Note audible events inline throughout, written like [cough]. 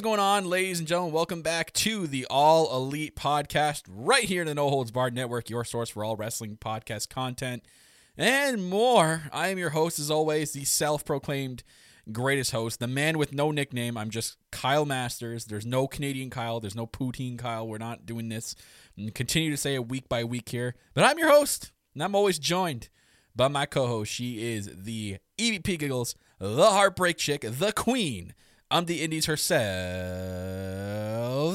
is going on, ladies and gentlemen? Welcome back to the All Elite Podcast, right here in the No Holds Barred Network, your source for all wrestling podcast content and more. I am your host, as always, the self proclaimed greatest host, the man with no nickname. I'm just Kyle Masters. There's no Canadian Kyle, there's no Poutine Kyle. We're not doing this. And continue to say it week by week here. But I'm your host, and I'm always joined by my co host. She is the EVP Giggles, the Heartbreak Chick, the Queen. I'm the Indies herself.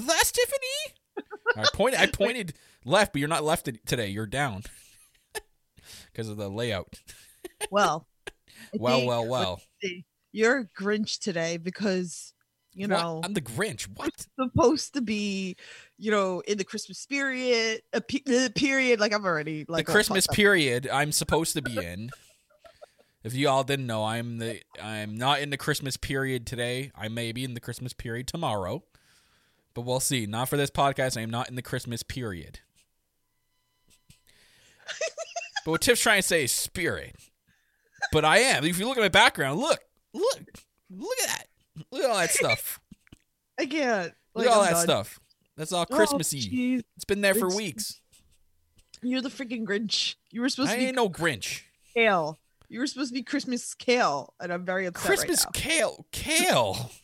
That's [laughs] Tiffany. I pointed. I pointed left, but you're not left today. You're down [laughs] because of the layout. [laughs] Well, Well, well, well. You're a Grinch today because you What? know I'm the Grinch. What? supposed to be, you know, in the Christmas period, a pe- the period. Like I'm already like the Christmas period I'm supposed to be in. If you all didn't know, I'm the I'm not in the Christmas period today. I may be in the Christmas period tomorrow. But we'll see. Not for this podcast. I am not in the Christmas period. but what Tiff's trying to say is spirit. But I am. If you look at my background, look, look, look at that. Look at all that stuff. [laughs] I can't. Look at all I'm that done. stuff. That's all Oh, Christmassy. jeez. it's been there for It's- weeks. You're the freaking Grinch. You were supposed I to be ain't no Grinch. kale. You were supposed to be Christmas kale, and I'm very upset Christmas right kale, kale. [laughs]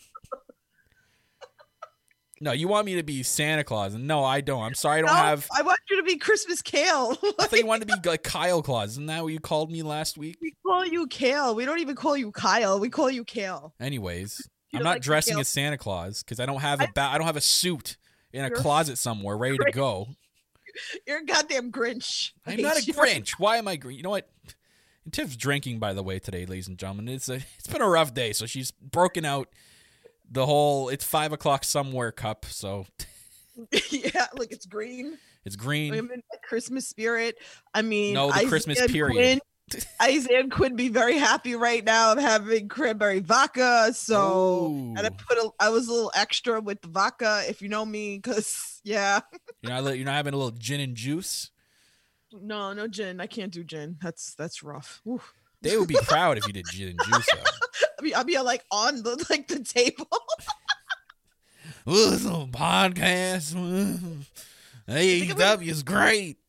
no, you want me to be Santa Claus? No, I don't. I'm sorry, I don't No, have. I want you to be Christmas kale. [laughs] I thought you wanted to be like Kyle Claus. Isn't that what you called me last week? we call you Kale. We don't even call you Kyle. We call you Kale. Anyways, You I'm don't like dressing kale? as Santa Claus because I don't have a ba- I don't have a suit in a You're closet somewhere ready to go. [laughs] You're a goddamn Grinch. I'm not a. Grinch. Why am I green? You know what? And Tiff's drinking, by the way, today, ladies and gentlemen. It's a it's been a rough day, so she's broken out the whole "it's five o'clock somewhere" cup. So [laughs] yeah, look, it's green. it's green. I'm in the Christmas spirit. I mean, No, the Isaiah Christmas period. Quinn, [laughs] Isaiah Quinn be very happy right now. I'm having cranberry vodka, so and I put a, I was a little extra with the vodka, if you know me, because yeah, You're not, you're not having a little gin and juice. No, no gin. I can't do gin. That's that's rough. Ooh. They would be proud if you did gin and juice. Though. I mean, I'll be like on the like the table. [laughs] Ooh, this little podcast. [laughs] AEW is great. [laughs]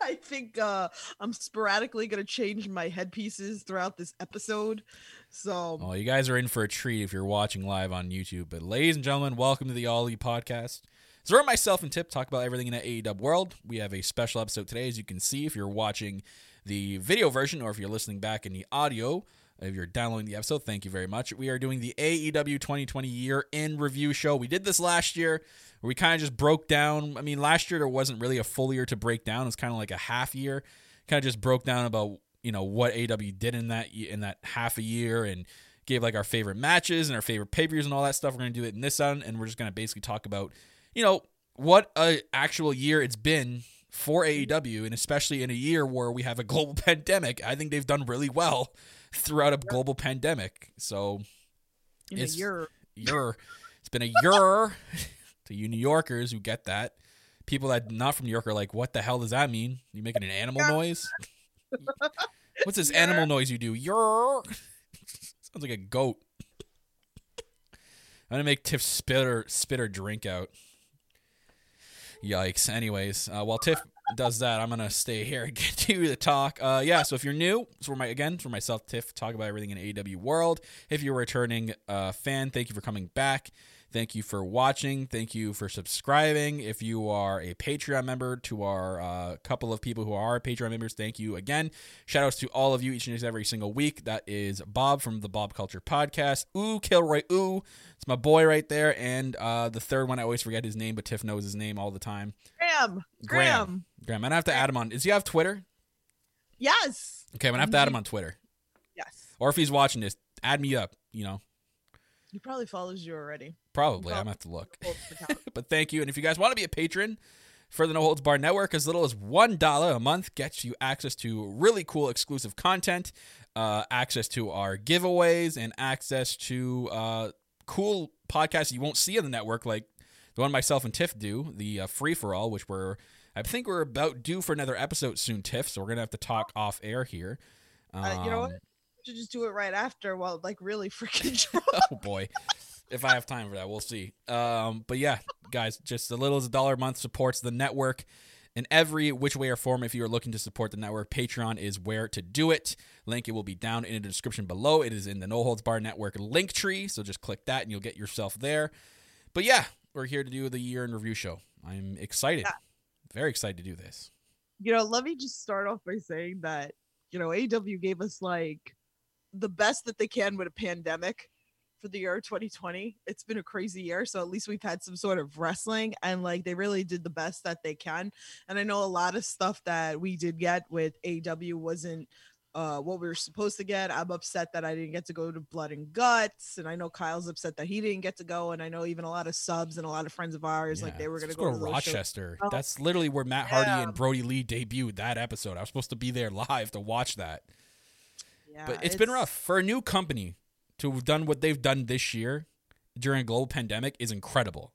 I think uh I'm sporadically gonna change my headpieces throughout this episode. So Oh, you guys are in for a treat if you're watching live on YouTube. But, ladies and gentlemen, welcome to the Ollie Podcast. Zora, myself, and Tip talk about everything in the AEW world. We have a special episode today, as you can see if you're watching the video version or if you're listening back in the audio. If you're downloading the episode, thank you very much. We are doing the AEW 2020 year in review show. We did this last year where we kind of just broke down. I mean, last year there wasn't really a full year to break down. It was kind of like a half year. Kind of just broke down about you know what AEW did in that in that half a year and gave like our favorite matches and our favorite pay and all that stuff. We're gonna do it in this one, and we're just gonna basically talk about you know what a actual year it's been for AEW, and especially in a year where we have a [laughs] global pandemic. I think they've done really well throughout a global pandemic. So in It's- a year, year. It's been a year [laughs] to you New Yorkers who get that. People that not from New York are like, "What the hell does that mean? You making an animal noise? [laughs] What's this animal noise you do? Yer. Sounds like a goat." I'm gonna make Tiff spit her spit her drink out. Yikes. Anyways, uh, while Tiff does that, I'm gonna stay here and [laughs] continue to the talk. Uh, yeah. So if you're new, so my again for myself, Tiff, talk about everything in AEW world. If you're a returning uh, fan, thank you for coming back. Thank you for watching. Thank you for subscribing. If you are a Patreon member, to our uh, couple of people who are Patreon members, thank you again. Shout outs to all of you each and every single week. That is Bob from the Bob Culture Podcast. Ooh, Kilroy. Ooh, it's my boy right there. And uh, the third one, I always forget his name, but Tiff knows his name all the time. Graham. Graham. Graham. I'm gonna have to add him on. Does he have Twitter? Yes. Okay, I'm gonna have to add him on Twitter. Yes. Or if he's watching this, add me up. You know, He probably follows you already. probably. I'm gonna have to look. [laughs] but thank you. And if you guys want to be a patron for the No Holds Bar Network, as little as one dollar a month gets you access to really cool exclusive content, uh, access to our giveaways, and access to uh, cool podcasts you won't see on the network, like the one myself and Tiff do, the uh, Free for All, which we're I think we're about due for another episode soon, Tiff. So we're gonna have to talk off air here. Uh, you know what? Should just do it right after while like really [laughs] freaking [laughs] drunk. oh boy. If i have time for that we'll see. Um but yeah guys just a little as a dollar a month supports the network in every which way or form. If you are looking to support the network patreon is where to do it. Link it will be down in the description below. It is in the no holds bar network link tree so just click that and you'll get yourself there. But yeah we're here to do the year in review show. I'm excited. Yeah. very excited to do this. You know, let me just start off by saying that, you know, AW gave us like the best that they can with a pandemic for the year 2020. It's been a crazy year, so at least we've had some sort of wrestling and like they really did the best that they can. And I know a lot of stuff that we did get with AW wasn't uh what we were supposed to get. I'm upset that I didn't get to go to Blood and Guts, and I know Kyle's upset that he didn't get to go, and I know even a lot of subs and a lot of friends of ours like they were let's go, to, those shows. rochester Oh. that's literally where matt hardy Yeah. and brodie lee debuted that episode i was supposed to be there live to watch that Yeah, but it's been rough for a new company to have done what they've done this year during a global pandemic is incredible.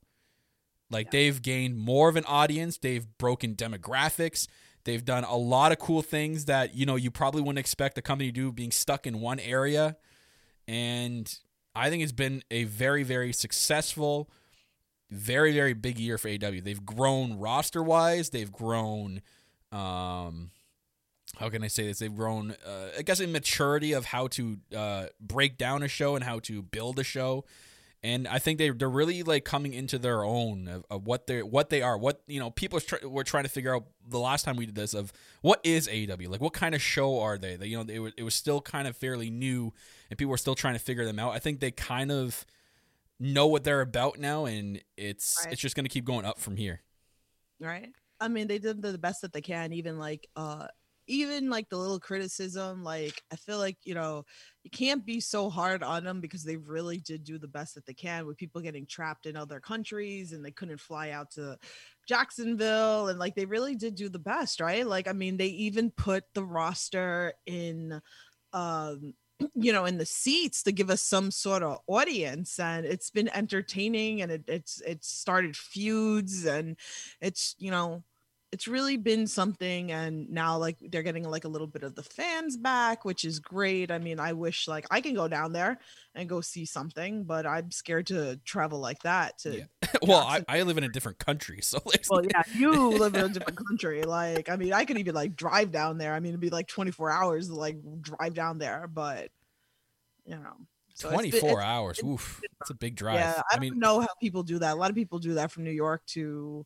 Like Yeah. they've gained more of an audience, they've broken demographics, they've done a lot of cool things that you know you probably wouldn't expect a company to do being stuck in one area. And I think it's been a very very successful very very big year for AW. They've grown roster wise, they've grown um how can I say this? They've grown, uh, I guess, in maturity of how to uh, break down a show and how to build a show. And I think they they're really like coming into their own of, of what they are what they are. What you know, people try, were trying to figure out the last time we did this of what is AEW like, what kind of show are they? That you know, it was, it was still kind of fairly new, and people were still trying to figure them out. I think they kind of know what they're about now, and it's Right. it's just going to keep going up from here. right i mean they did the best that they can even like uh even like the little criticism like i feel like you know you can't be so hard on them because they really did do the best that they can with people getting trapped in other countries and they couldn't fly out to jacksonville and like they really did do the best right? Like i mean they even put the roster in um [clears throat] you know in the seats to give us some sort of audience and it's been entertaining and it, it's it's started feuds and it's you know it's really been something and now like they're getting like a little bit of the fans back which is great i mean i wish like i can go down there and go see something but i'm scared to travel like that to Yeah. [laughs] well, I, I live in a different country, so there's well yeah you live in a [laughs] different country like i mean i could even like drive down there i mean it'd be like 24 hours to like drive down there but you know so it's been- 24 it's- hours. it's Oof, it's a big drive. yeah i, I mean, don't know how people do that a lot of people do that from new york to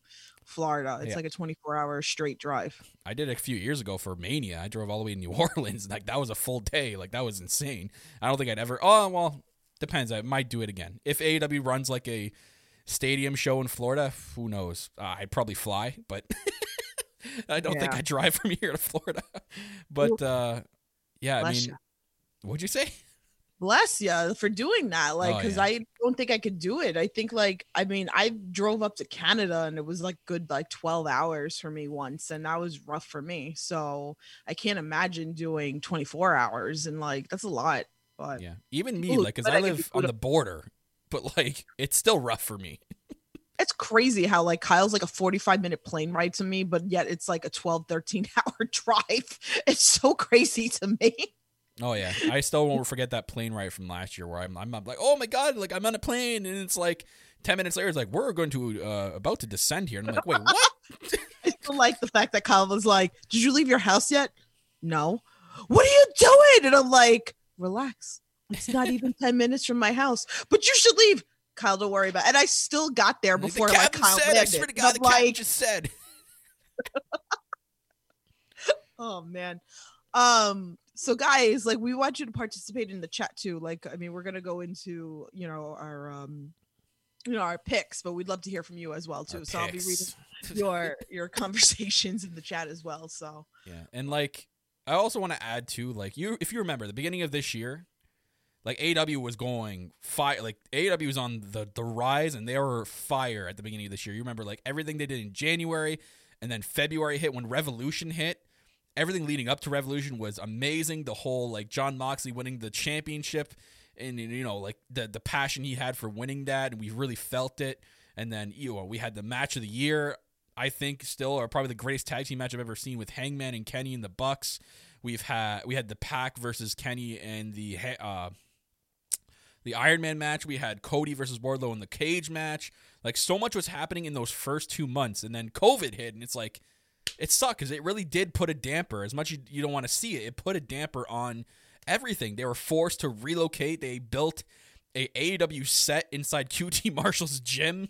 florida it's Yeah. like a 24 hour straight drive I did it a few years ago for Mania. I drove all the way to New [laughs] Orleans. Like that was a full day. Like that was insane. I don't think I'd ever. Oh well, depends. I might do it again if AEW runs like a stadium show in Florida. Who knows? Uh, I'd probably fly, but [laughs] I don't think I'd drive from [laughs] here to Florida. But uh, yeah, I mean, ya. what'd you say? Bless you for doing that like Oh, because yeah. i don't think i could do it i think like i mean i drove up to canada and it was like good like 12 hours for me once and that was rough for me so i can't imagine doing 24 hours and like that's a lot but Yeah, even me, Ooh, like, cause I I live on the border, but like it's still rough for me. it's crazy how like kyle's like a 45 minute plane ride to me but yet it's like a 12 13 [laughs] hour drive it's so crazy to me Oh yeah, I still won't forget that plane ride from last year where I'm, I'm like, oh my god, like I'm on a plane, and it's like ten minutes later, it's like we're going to uh, about to descend here, and I'm like, wait, what? [laughs] [laughs] also like the fact that Kyle was like, "Did you leave your house yet?" No. What are you doing? And I'm like, "Relax. It's not even ten minutes from my house, but you should leave." Kyle, don't worry about. it. And I still got there before the like Kyle said, I swear to God, the captain like, just said. [laughs] oh man um so guys like we want you to participate in the chat too like i mean we're gonna go into you know our um you know our picks but we'd love to hear from you as well too Our so i'll be reading [laughs] your your conversations in the chat as well so Yeah, and like I also want to add too, like you, if you remember the beginning of this year, like AW was going fire, like AW was on the the rise, and they were fire at the beginning of this year. You remember like everything they did in January, and then February hit when Revolution hit. Everything leading up to Revolution was amazing. The whole like Jon Moxley winning the championship, and you know like the the passion he had for winning that, and we really felt it. And then you know we had the match of the year. I think still are probably the greatest tag team match I've ever seen with Hangman and Kenny and the Bucks. We've had we had the Pack versus Kenny and the uh, the Iron Man match. We had Cody versus Wardlow in the cage match. Like so much was happening in those first two months, and then COVID hit, and it's like it sucked because it really did put a damper. As much as you don't want to see it, it put a damper on everything. They were forced to relocate. They built a AEW set inside [laughs] QT Marshall's gym,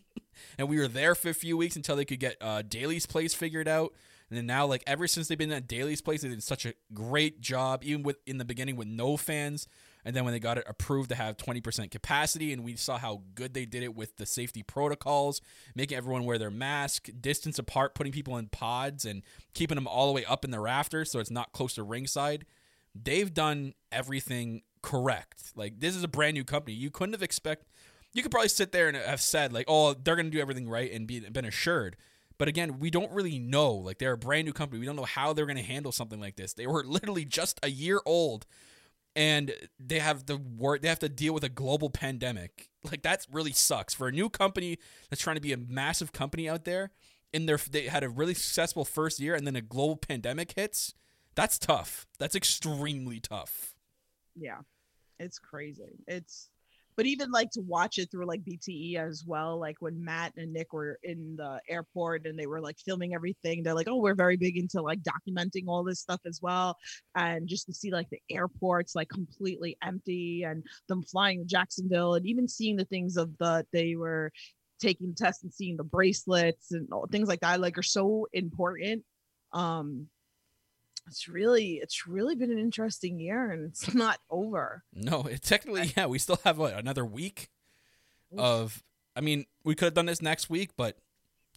and we were there for a few weeks until they could get uh, Daily's place figured out. And then now, like ever since they've been at Daily's place, they did such a great job, even with in the beginning with no fans. And then when they got it approved to have 20% capacity, and we saw how good they did it with the safety protocols, making everyone wear their mask, distance apart, putting people in pods, and keeping them all the way up in the rafters so it's not close to ringside. They've done everything correct. Like this is a brand new company. You couldn't have expect. You could probably sit there and have said like, "Oh, they're going to do everything right," and be been assured. But again, we don't really know. Like they're a brand new company. We don't know how they're going to handle something like this. They were [laughs] literally just a year old and they have the work they have to deal with a global pandemic. Like that really sucks for a new company that's trying to be a massive company out there. And their they had a really successful first year, and then a global pandemic hits. That's tough. That's extremely tough. yeah it's crazy it's but even like to watch it through like bte as well like when matt and nick were in the airport and they were like filming everything they're like oh we're very big into like documenting all this stuff as well and just to see like the airports like completely empty and them flying to jacksonville and even seeing the things of the they were taking tests and seeing the bracelets and all, things like that like are so important um it's really it's really been an interesting year and it's [laughs] not over No, it technically, yeah, we still have what another week of. I mean, we could have done this next week, but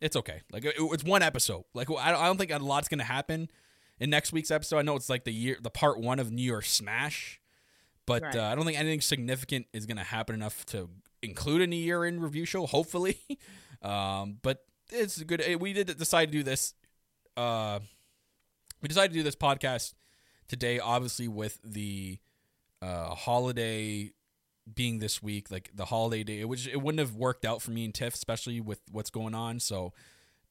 it's okay. Like it, it's one episode. Like I don't, think a lot's gonna happen in next week's episode. I know it's like the year, the part one of New Year Smash, but Right. uh, I don't think anything significant is gonna happen enough to include in a year in review show. Hopefully, [laughs] um, but it's good. eh, We did decide to do this. Uh, we decided to do this podcast today, obviously with the uh, holiday being this week, like the holiday day, which it wouldn't have worked out for me and Tiff, especially with what's going on. So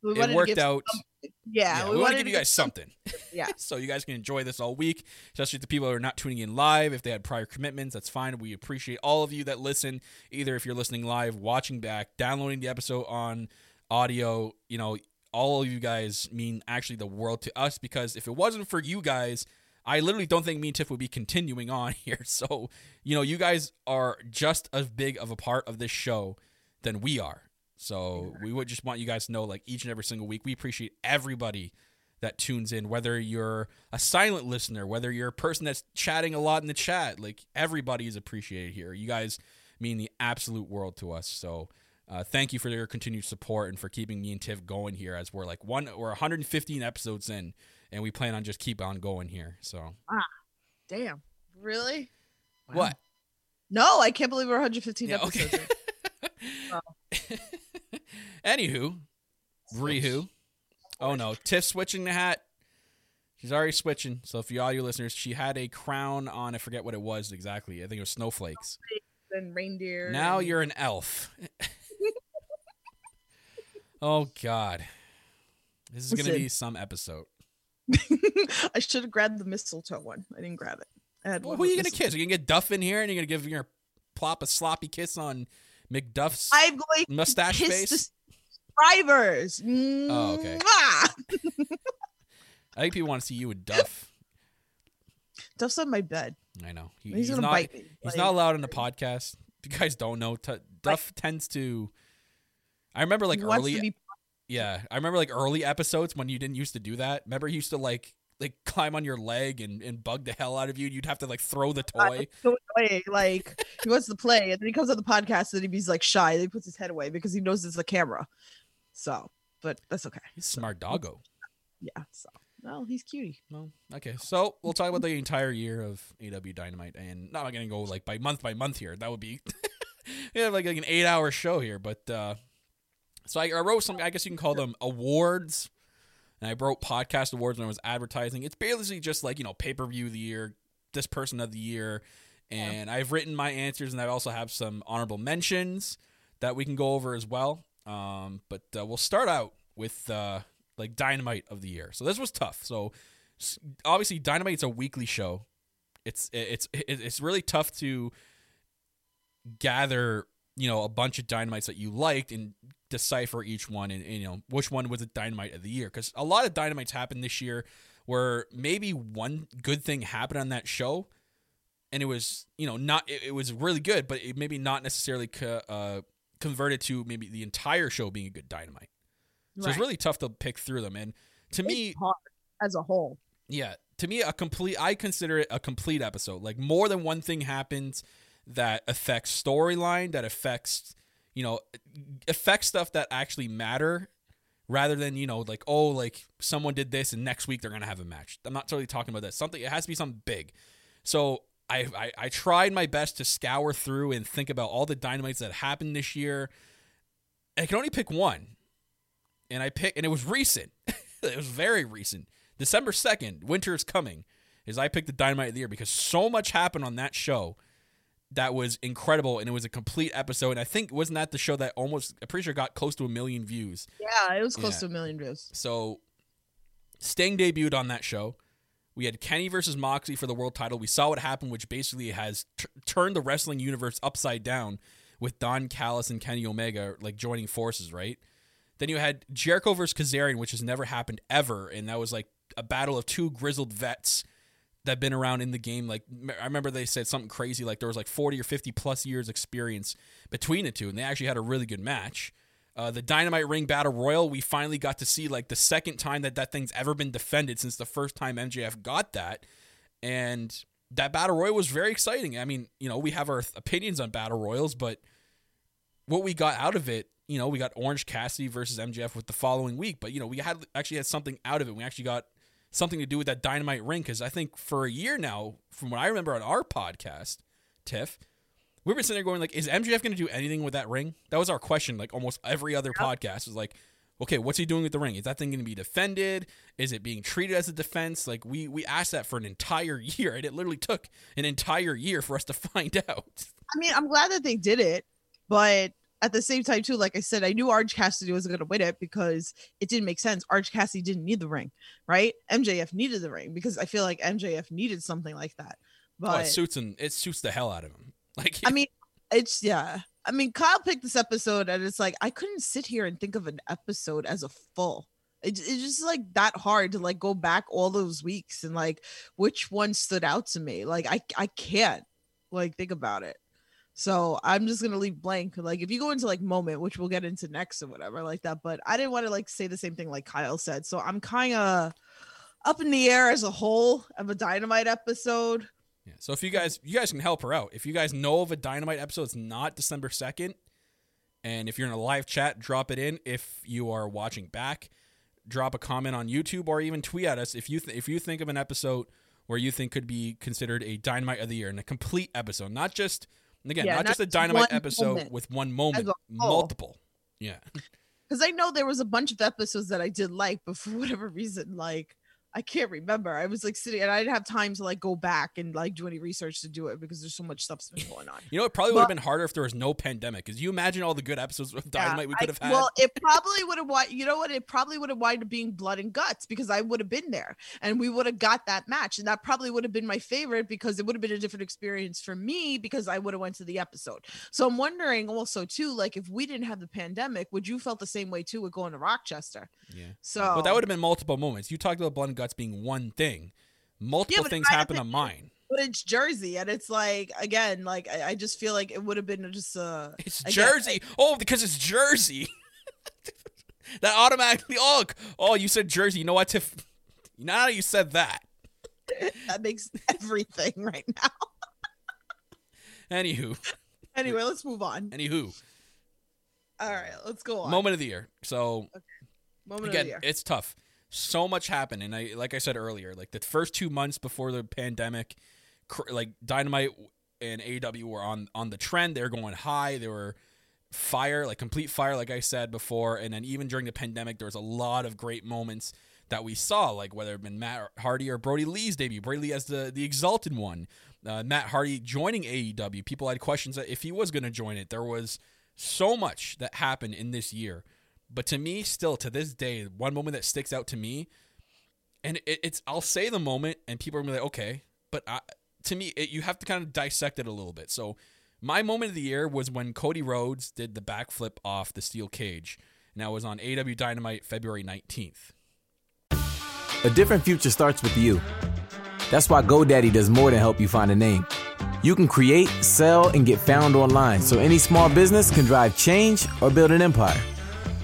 We it worked out. yeah, Yeah, we, we, want wanted to give you guys something. [laughs] Yeah. [laughs] so you guys can enjoy this all week, especially the people who are not tuning in live. If they had prior commitments, that's fine. We appreciate all of you that listen, either if you're listening live, watching back, downloading the episode on audio. You know, all of you guys mean actually the world to us because if it wasn't for you guys, I literally don't think me and Tiff would be continuing on [laughs] here. So, you know, you guys are just as big of a part of this show than we are. So we would just want you guys to know, like each and every single week, we appreciate everybody that tunes in, whether you're a silent listener, whether you're a person that's chatting a lot in the chat, like everybody is appreciated here. You guys mean the absolute world to us. So uh, thank you for your continued support and for keeping me and Tiff going here as we're like one, we're 115 episodes in and we plan on just keep on going here. So ah, Damn. Really? Wow. what? No, I can't believe we're 115 Yeah, episodes. okay. in. [laughs] Anywho, Rihu. Oh no, Tiff switching the hat. She's already switching. So if you all audio listeners, she had a crown on. I forget what it was exactly. I think it was snowflakes. and reindeer. Now and- you're an elf. [laughs] oh God, this is gonna be some episode. [laughs] I should have grabbed the mistletoe one. I didn't grab it. I Well, who are you gonna mistletoe. kiss? Are you gonna get Duff in here and you're gonna give your plop a sloppy kiss on McDuff's I'm going mustache to kiss face? subscribers. Oh, okay. [laughs] I think people want to see you with Duff. Duff's on my bed. I know he, He's, he's, gonna not. bite me. He's Like, not allowed in the [laughs] podcast. If you guys don't know, t- Duff tends to. I remember like early to be Yeah, I remember like early episodes when you didn't used to do that. Remember, he used to like like climb on your leg and, and bug the hell out of you. and You'd have to like throw the toy. away. Like he wants to play, and then he comes on the podcast and he's like shy. Then he puts his head away because he knows it's a camera. So, but that's okay. He's a smart doggo. Yeah. So, well, he's cutie. No, okay. So we'll talk about the entire year of AW Dynamite, and not gonna go like by month by month here. That would be [laughs] we have like, like an eight hour show here. But uh so I, I wrote some. I guess you can call them awards. And I wrote podcast awards when I was advertising. It's basically just like you know pay per view of the year, this person of the year, and I've written my answers, and I also have some honorable mentions that we can go over as well. Um, but uh, we'll start out with uh, like Dynamite of the year. So this was tough. So obviously Dynamite's a weekly show. It's it's it's really tough to gather you know a bunch of dynamites that you liked and decipher each one and, and, you know which one was a dynamite of the year because a lot of dynamites happened this year where maybe one good thing happened on that show and it was you know not it, it was really good but it maybe not necessarily co- uh, converted to maybe the entire show being a good dynamite so it's really tough to pick through them and to me It's hard as a whole. yeah, to me, a complete. I consider it a complete episode. Like more than one thing happens that affects storyline, that affects, you know, affects stuff that actually matter, rather than you know, like oh, like someone did this and next week they're gonna have a match. I'm not totally talking about that. Something it has to be something big. So I, I I tried my best to scour through and think about all the dynamites that happened this year. I can only pick one, and I picked, and it was recent. [laughs] it was very recent. December 2nd, Winter is Coming, is I picked the Dynamite of the Year because so much happened on that show that was incredible and it was a complete episode. And I think, wasn't that the show that almost, I'm pretty sure got close to a million views? Yeah, it was close Yeah. to a million views. So Sting debuted on that show. We had Kenny versus Moxley for the world title. We saw what happened, which basically has t- turned the wrestling universe upside down with Don Callis and Kenny Omega like joining forces, right? Then you had Jericho versus Kazarian, which has never happened ever, and that was like a battle of two grizzled vets that been around in the game. Like i remember they said something crazy, like there was like forty or fifty plus years experience between the two, and they actually had a really good match. Uh, the Dynamite Ring Battle Royal, we finally got to see like the second time that that thing's ever been defended since the first time MJF got that, and that Battle Royal was very exciting. I mean, you know, we have our opinions on Battle Royals, but what we got out of it, you know, we got Orange Cassidy versus MJF with the following week, but you know, we had actually had something out of it. We actually got something to do with that Dynamite ring because I think for a year now, from what I remember on our podcast, Tiff, we've been sitting there going like, is MJF going to do anything with that ring? That was our question. Like almost every other podcast was like, okay, what's he doing with the ring? Is that thing going to be defended? Is it being treated as a defense? Like we we asked that for an entire [laughs] year, and it literally took an entire year for us to find [laughs] out. I mean, I'm glad that they did it, but at the same time, too, like I said, I knew Orange Cassidy wasn't going to win it because it didn't make sense. Orange Cassidy didn't need the ring, right? MJF needed the ring because I feel like MJF needed something like that. Oh, it suits and it suits the hell out of him. [laughs] Like I mean, it's yeah. I mean, Kyle picked this episode, and it's like I couldn't sit here and think of an episode as a full. It, it's just like that hard to like go back all those weeks and like which one stood out to me. Like I I can't like think about it. So I'm just gonna leave blank. Like if you go into like moment, which we'll get into next or whatever like that, but I didn't want to like say the same thing like Kyle said. So I'm kind of up in the air as a whole of a dynamite episode. Yeah. So if you guys you guys can help her out. If you guys know of a Dynamite episode, it's not December second, and if you're in a live chat, drop it in. If you are watching back, drop a comment on YouTube or even tweet at us if you th- if you think of an episode where you think could be considered a Dynamite of the year and a complete episode, not just and again Yeah, not, not just a Dynamite episode moment. with one moment, multiple. Yeah. [laughs] because I know there was a bunch of episodes that I did like, but for [laughs] whatever reason, like I can't remember. I was like sitting and I didn't have time to like go back and like do any research to do it because there's so much stuff's been going on. You know, it probably would have been harder if there was no pandemic. Because you imagine all the good episodes of Dynamite we could have had. Well, it probably would have. You know what? It probably would have wound up being blood and guts because I would have been there and we would have got that match, and that probably would have been my favorite because it would have been a different experience for me because I would have went to the episode. So I'm wondering also too, like if we didn't have the pandemic, would you felt the same way too with going to Rochester? yeah. So, But that would have been multiple moments. You talked about blood and guts being one thing. Multiple but things if I had happen to- on mine. But it's Jersey, and it's like again, like I, I just feel like it would have been just uh It's again, Jersey. Oh, because it's Jersey. [laughs] that automatically. Oh, oh, you said Jersey. You know what, Tiff? [laughs] Now you said that. [laughs] that makes everything right now. Anywho, Anyway, let's move on. anywho, All right, let's go on. moment of the year. So Moment of again, the year. it's tough. So much happened, and I like I said earlier, like the first two months before the pandemic, cr- like Dynamite and AEW were on on the trend. They were going high. They were fire, like complete fire, like I said before. And then even during the pandemic, there was a lot of great moments that we saw, like whether it been Matt Hardy or Brodie Lee's debut. Brodie Lee as the the exalted one. Uh, Matt Hardy joining AEW. People had questions that if he was going to join it. There was so much that happened in this year. But to me, still to this day, one moment that sticks out to me, and it, it's I'll say the moment, and people are gonna be like, okay, but I, to me, it, you have to kind of dissect it a little bit. So, my moment of the year was when Cody Rhodes did the backflip off the steel cage, and that was on AW Dynamite February nineteenth. A different future starts with you. That's why GoDaddy does more than help you find a name. You can create, sell, and get found online so any small business can drive change or build an empire.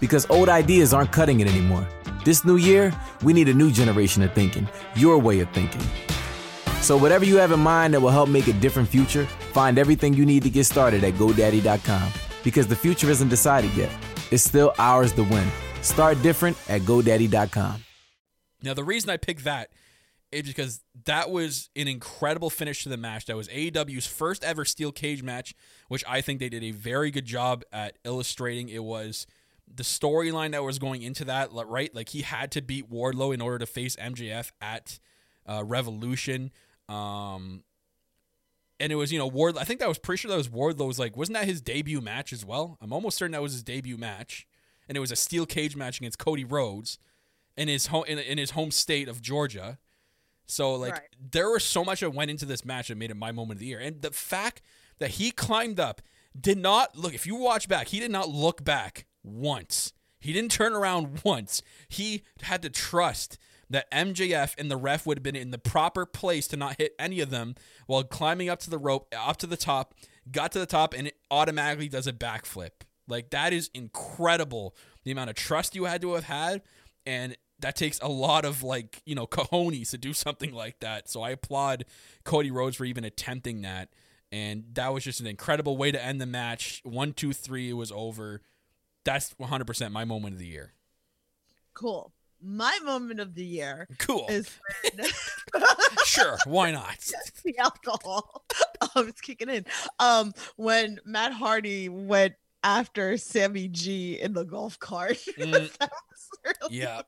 Because old ideas aren't cutting it anymore. This new year, we need a new generation of thinking, your way of thinking. So, whatever you have in mind that will help make a different future, find everything you need to get started at GoDaddy.com. Because the future isn't decided yet, it's still ours to win. Start different at GoDaddy.com. Now, the reason I picked that is because that was an incredible finish to the match. That was AEW's first ever steel cage match, which I think they did a very good job at illustrating. It was the storyline that was going into that, right? Like he had to beat Wardlow in order to face MJF at uh, Revolution. Um, and it was, you know, Ward. I think that was pretty sure that was Wardlow's like, wasn't that his debut match as well? I'm almost certain that was his debut match, and it was a steel cage match against Cody Rhodes in his home in, in his home state of Georgia. So like Right. there was so much that went into this match that made it my moment of the year. And the fact that he climbed up did not look if you watch back, he did not look back once. He didn't turn around once. He had to trust that MJF and the ref would have been in the proper place to not hit any of them while climbing up to the rope, up to the top, got to the top, and it automatically does a backflip. Like that is incredible. The amount of trust you had to have had, and that takes a lot of like you know cojones to do something like that. So I applaud Cody Rhodes for even attempting that, and that was just an incredible way to end the match. One, two, three, it was over. That's 100% my moment of the year. cool. My moment of the year Cool. is when [laughs] sure, why not? [laughs] the alcohol um, [laughs] it's kicking in. Um, when Matt Hardy went after Sammy G in the golf cart. Mm. Really- Yeah.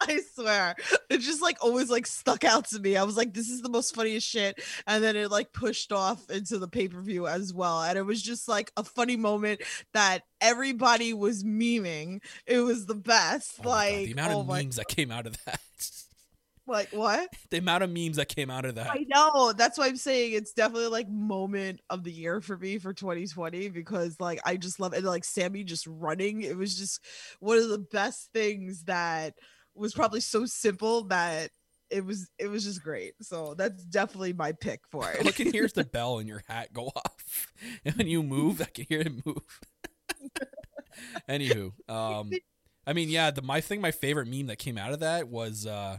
I swear. It just like always like stuck out to me. I was like, this is the most funniest shit. And then it like pushed off into the pay-per-view as well. And it was just like a funny moment that everybody was memeing. It was the best. Oh my God, like the amount oh of memes that came out of that. [laughs] like what? the amount of memes that came out of that. I know. That's why I'm saying it's definitely like moment of the year for me for 2020 because like I just love it. Like Sammy just running. It was just one of the best things that was probably so simple that it was it was just great. So that's definitely my pick for All it. I can hear is the [laughs] bell in your hat go off. [laughs] And when you move, I can hear it move. [laughs] Anywho, um, I mean, yeah, the my thing, my favorite meme that came out of that was uh,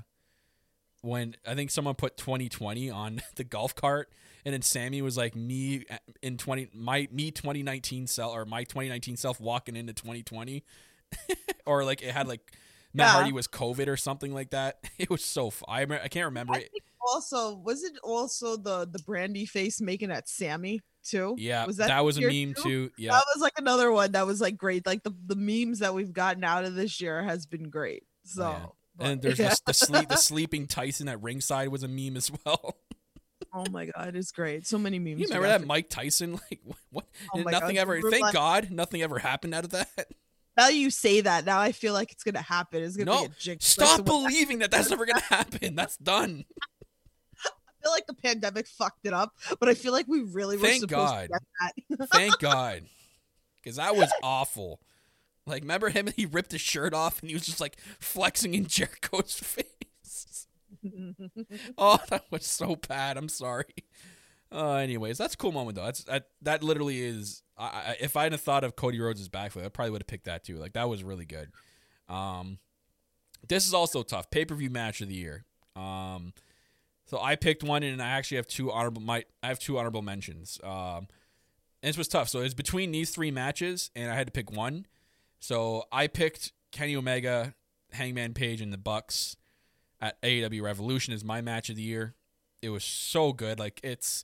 when I think someone put 2020 on the golf cart, and then Sammy was like me in 20 my me 2019 self or my 2019 self walking into 2020, or like it had like Matt Yeah. Hardy was COVID or something like that. [laughs] It was so fu- I I can't remember I it. also was it also the the brandy face making at Sammy too? Yeah, was that, that, was a meme too. Yeah, That was like another one that was like great. Like the the memes that we've gotten out of this year has been great. So. Yeah. and there's yeah. [laughs] this, the sleep the sleeping Tyson at ringside was a meme as [laughs] well. oh my god, it's great. So many memes. you remember that Mike Tyson? Like what? what Oh nothing God, ever. Thank God, nothing ever happened out of that. Now you say that, now I feel like it's gonna happen. It's gonna No, be a jinx. Stop like believing that that's never gonna [laughs] happen. That's done. I feel like the pandemic fucked it up, but I feel like we really were Thank supposed God. to get that. [laughs] Thank God, because that was awful. Like, remember him? He ripped his shirt off and he was just like flexing in [laughs] Jericho's face. Oh, that was so bad. I'm sorry. Uh, anyways, that's a cool moment though. That's that. That literally is. I, I, if I hadn't thought of Cody Rhodes' backflip, I probably would have picked that too. Like that was really good. Um, this is also tough. Pay per view match of the year. Um, so I picked one, and I actually have two honorable. My I have two honorable mentions. Um, this was tough. So it's between these three matches, and I had to pick one. So I picked Kenny Omega, Hangman Page, and the Bucks at AEW Revolution as my match of the year. It was so good. Like it's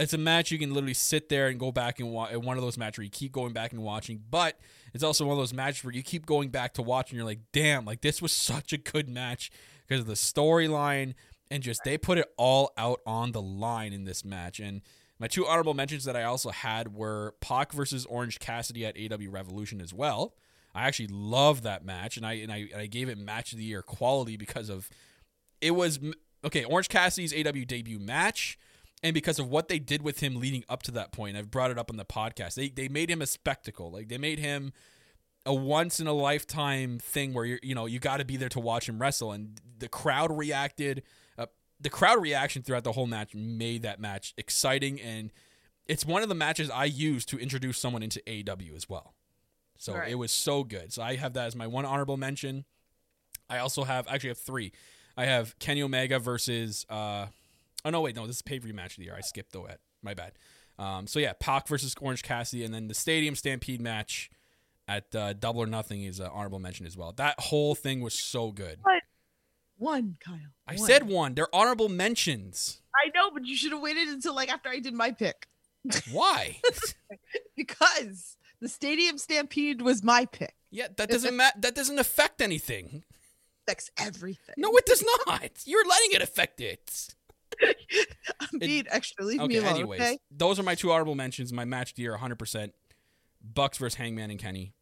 it's a match you can literally sit there and go back and watch. One of those matches where you keep going back and watching, but it's also one of those matches where you keep going back to watch and you're like, damn, like this was such a good match because of the storyline and just they put it all out on the line in this match. And my two honorable mentions that I also had were Pac versus Orange Cassidy at AW Revolution as well. I actually love that match, and I and I and I gave it match of the year quality because of it was okay. Orange Cassidy's AW debut match, and because of what they did with him leading up to that point. I've brought it up on the podcast. They they made him a spectacle. Like they made him a once in a lifetime thing where you're you know you got to be there to watch him wrestle, and the crowd reacted. Uh, the crowd reaction throughout the whole match made that match exciting, and it's one of the matches I use to introduce someone into AW as well. So Right. it was so good. So I have that as my one honorable mention. I also have actually have three. I have Kenny Omega versus uh oh no wait no this is pay per view match of the year. I skipped though at my bad. Um so yeah Pac versus Orange Cassidy and then the Stadium Stampede match at uh, Double or Nothing is an honorable mention as well. That whole thing was so good. What? One, Kyle. I one. said one. They're honorable mentions. I know, but you should have waited until like after I did my pick [laughs] Why? [laughs] because the Stadium Stampede was my pick. yeah, that doesn't ma- that doesn't affect anything. Affects everything. No, it does not. You're letting it affect it. [laughs] I'm being extra. Leave me Okay, alone. anyways, Okay. those are my two honorable mentions. My match of the year, 100%. Bucks versus Hangman and Kenny.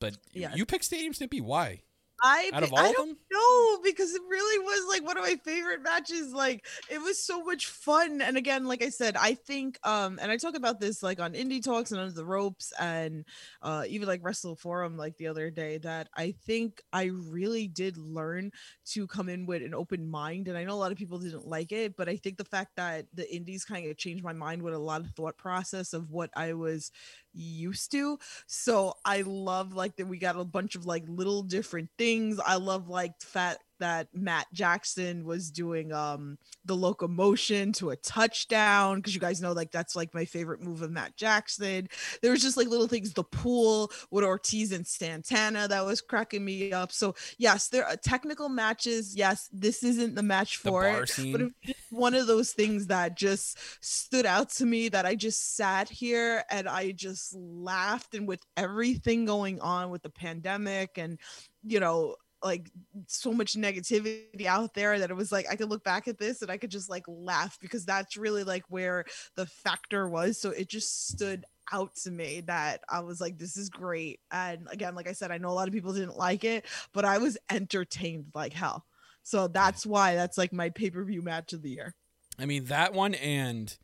But you picked Stadium Stampede. Why? I Out of all I of don't them? know because it really was like one of my favorite matches. Like it was so much fun. And again, like I said, I think um and I talk about this like on Indie Talks and under the ropes and uh even like Wrestle Forum like the other day that I think I really did learn to come in with an open mind. And I know a lot of people didn't like it, but I think the fact that the indies kind of changed my mind with a lot of thought process of what I was used to. So I love like that we got a bunch of like little different things. I love like fact that Matt Jackson was doing um the locomotion to a touchdown because you guys know like that's like my favorite move of Matt Jackson. There was just like little things, the pool with Ortiz and Santana that was cracking me up. So yes, there are technical matches. Yes, this isn't the match for bar [laughs] it, scene. but it was one of those things that just stood out to me that I just sat here and I just laughed and with everything going on with the pandemic and you know like so much negativity out there that it was like I could look back at this and I could just like laugh because that's really like where the factor was. So it just stood out to me that I was like this is great. And again like I said I know a lot of people didn't like it but I was entertained like hell. So that's why that's like my pay-per-view match of the year. I mean, that one and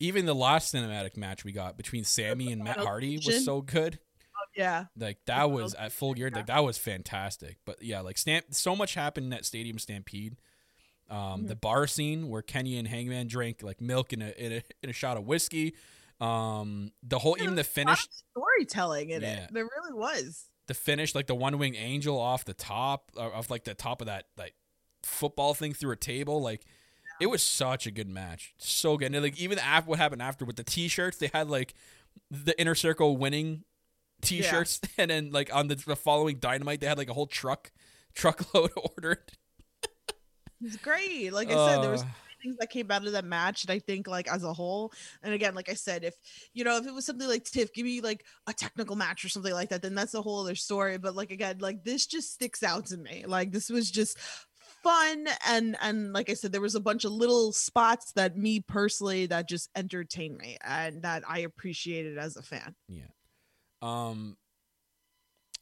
even the last cinematic match we got between Sammy and Matt Hardy was so good. Yeah Like that was at full gear. Like that was fantastic. But yeah, like stamp so much happened in that stadium stampede. Um, the bar scene where Kenny and Hangman drank like milk in a in a, in a shot of whiskey. Um, the whole even the finish storytelling in Yeah. it there really was the finish like the One-Winged Angel off the top of like the top of that like football thing through a table. Like it was such a good match, so good. And like even after what happened after with the t-shirts, they had like the inner circle winning t-shirts, [laughs] and then like on the, the following dynamite, they had like a whole truck [laughs] truckload [laughs] ordered. It's great. Like I said, there was Uh, things that came out of that match and I think like as a whole and again like I said if you know if it was something like Tiff give me like a technical match or something like that then that's a whole other story but like again like this just sticks out to me like this was just fun and and like I said there was a bunch of little spots that me personally that just entertained me and that I appreciated as a fan Yeah. Um.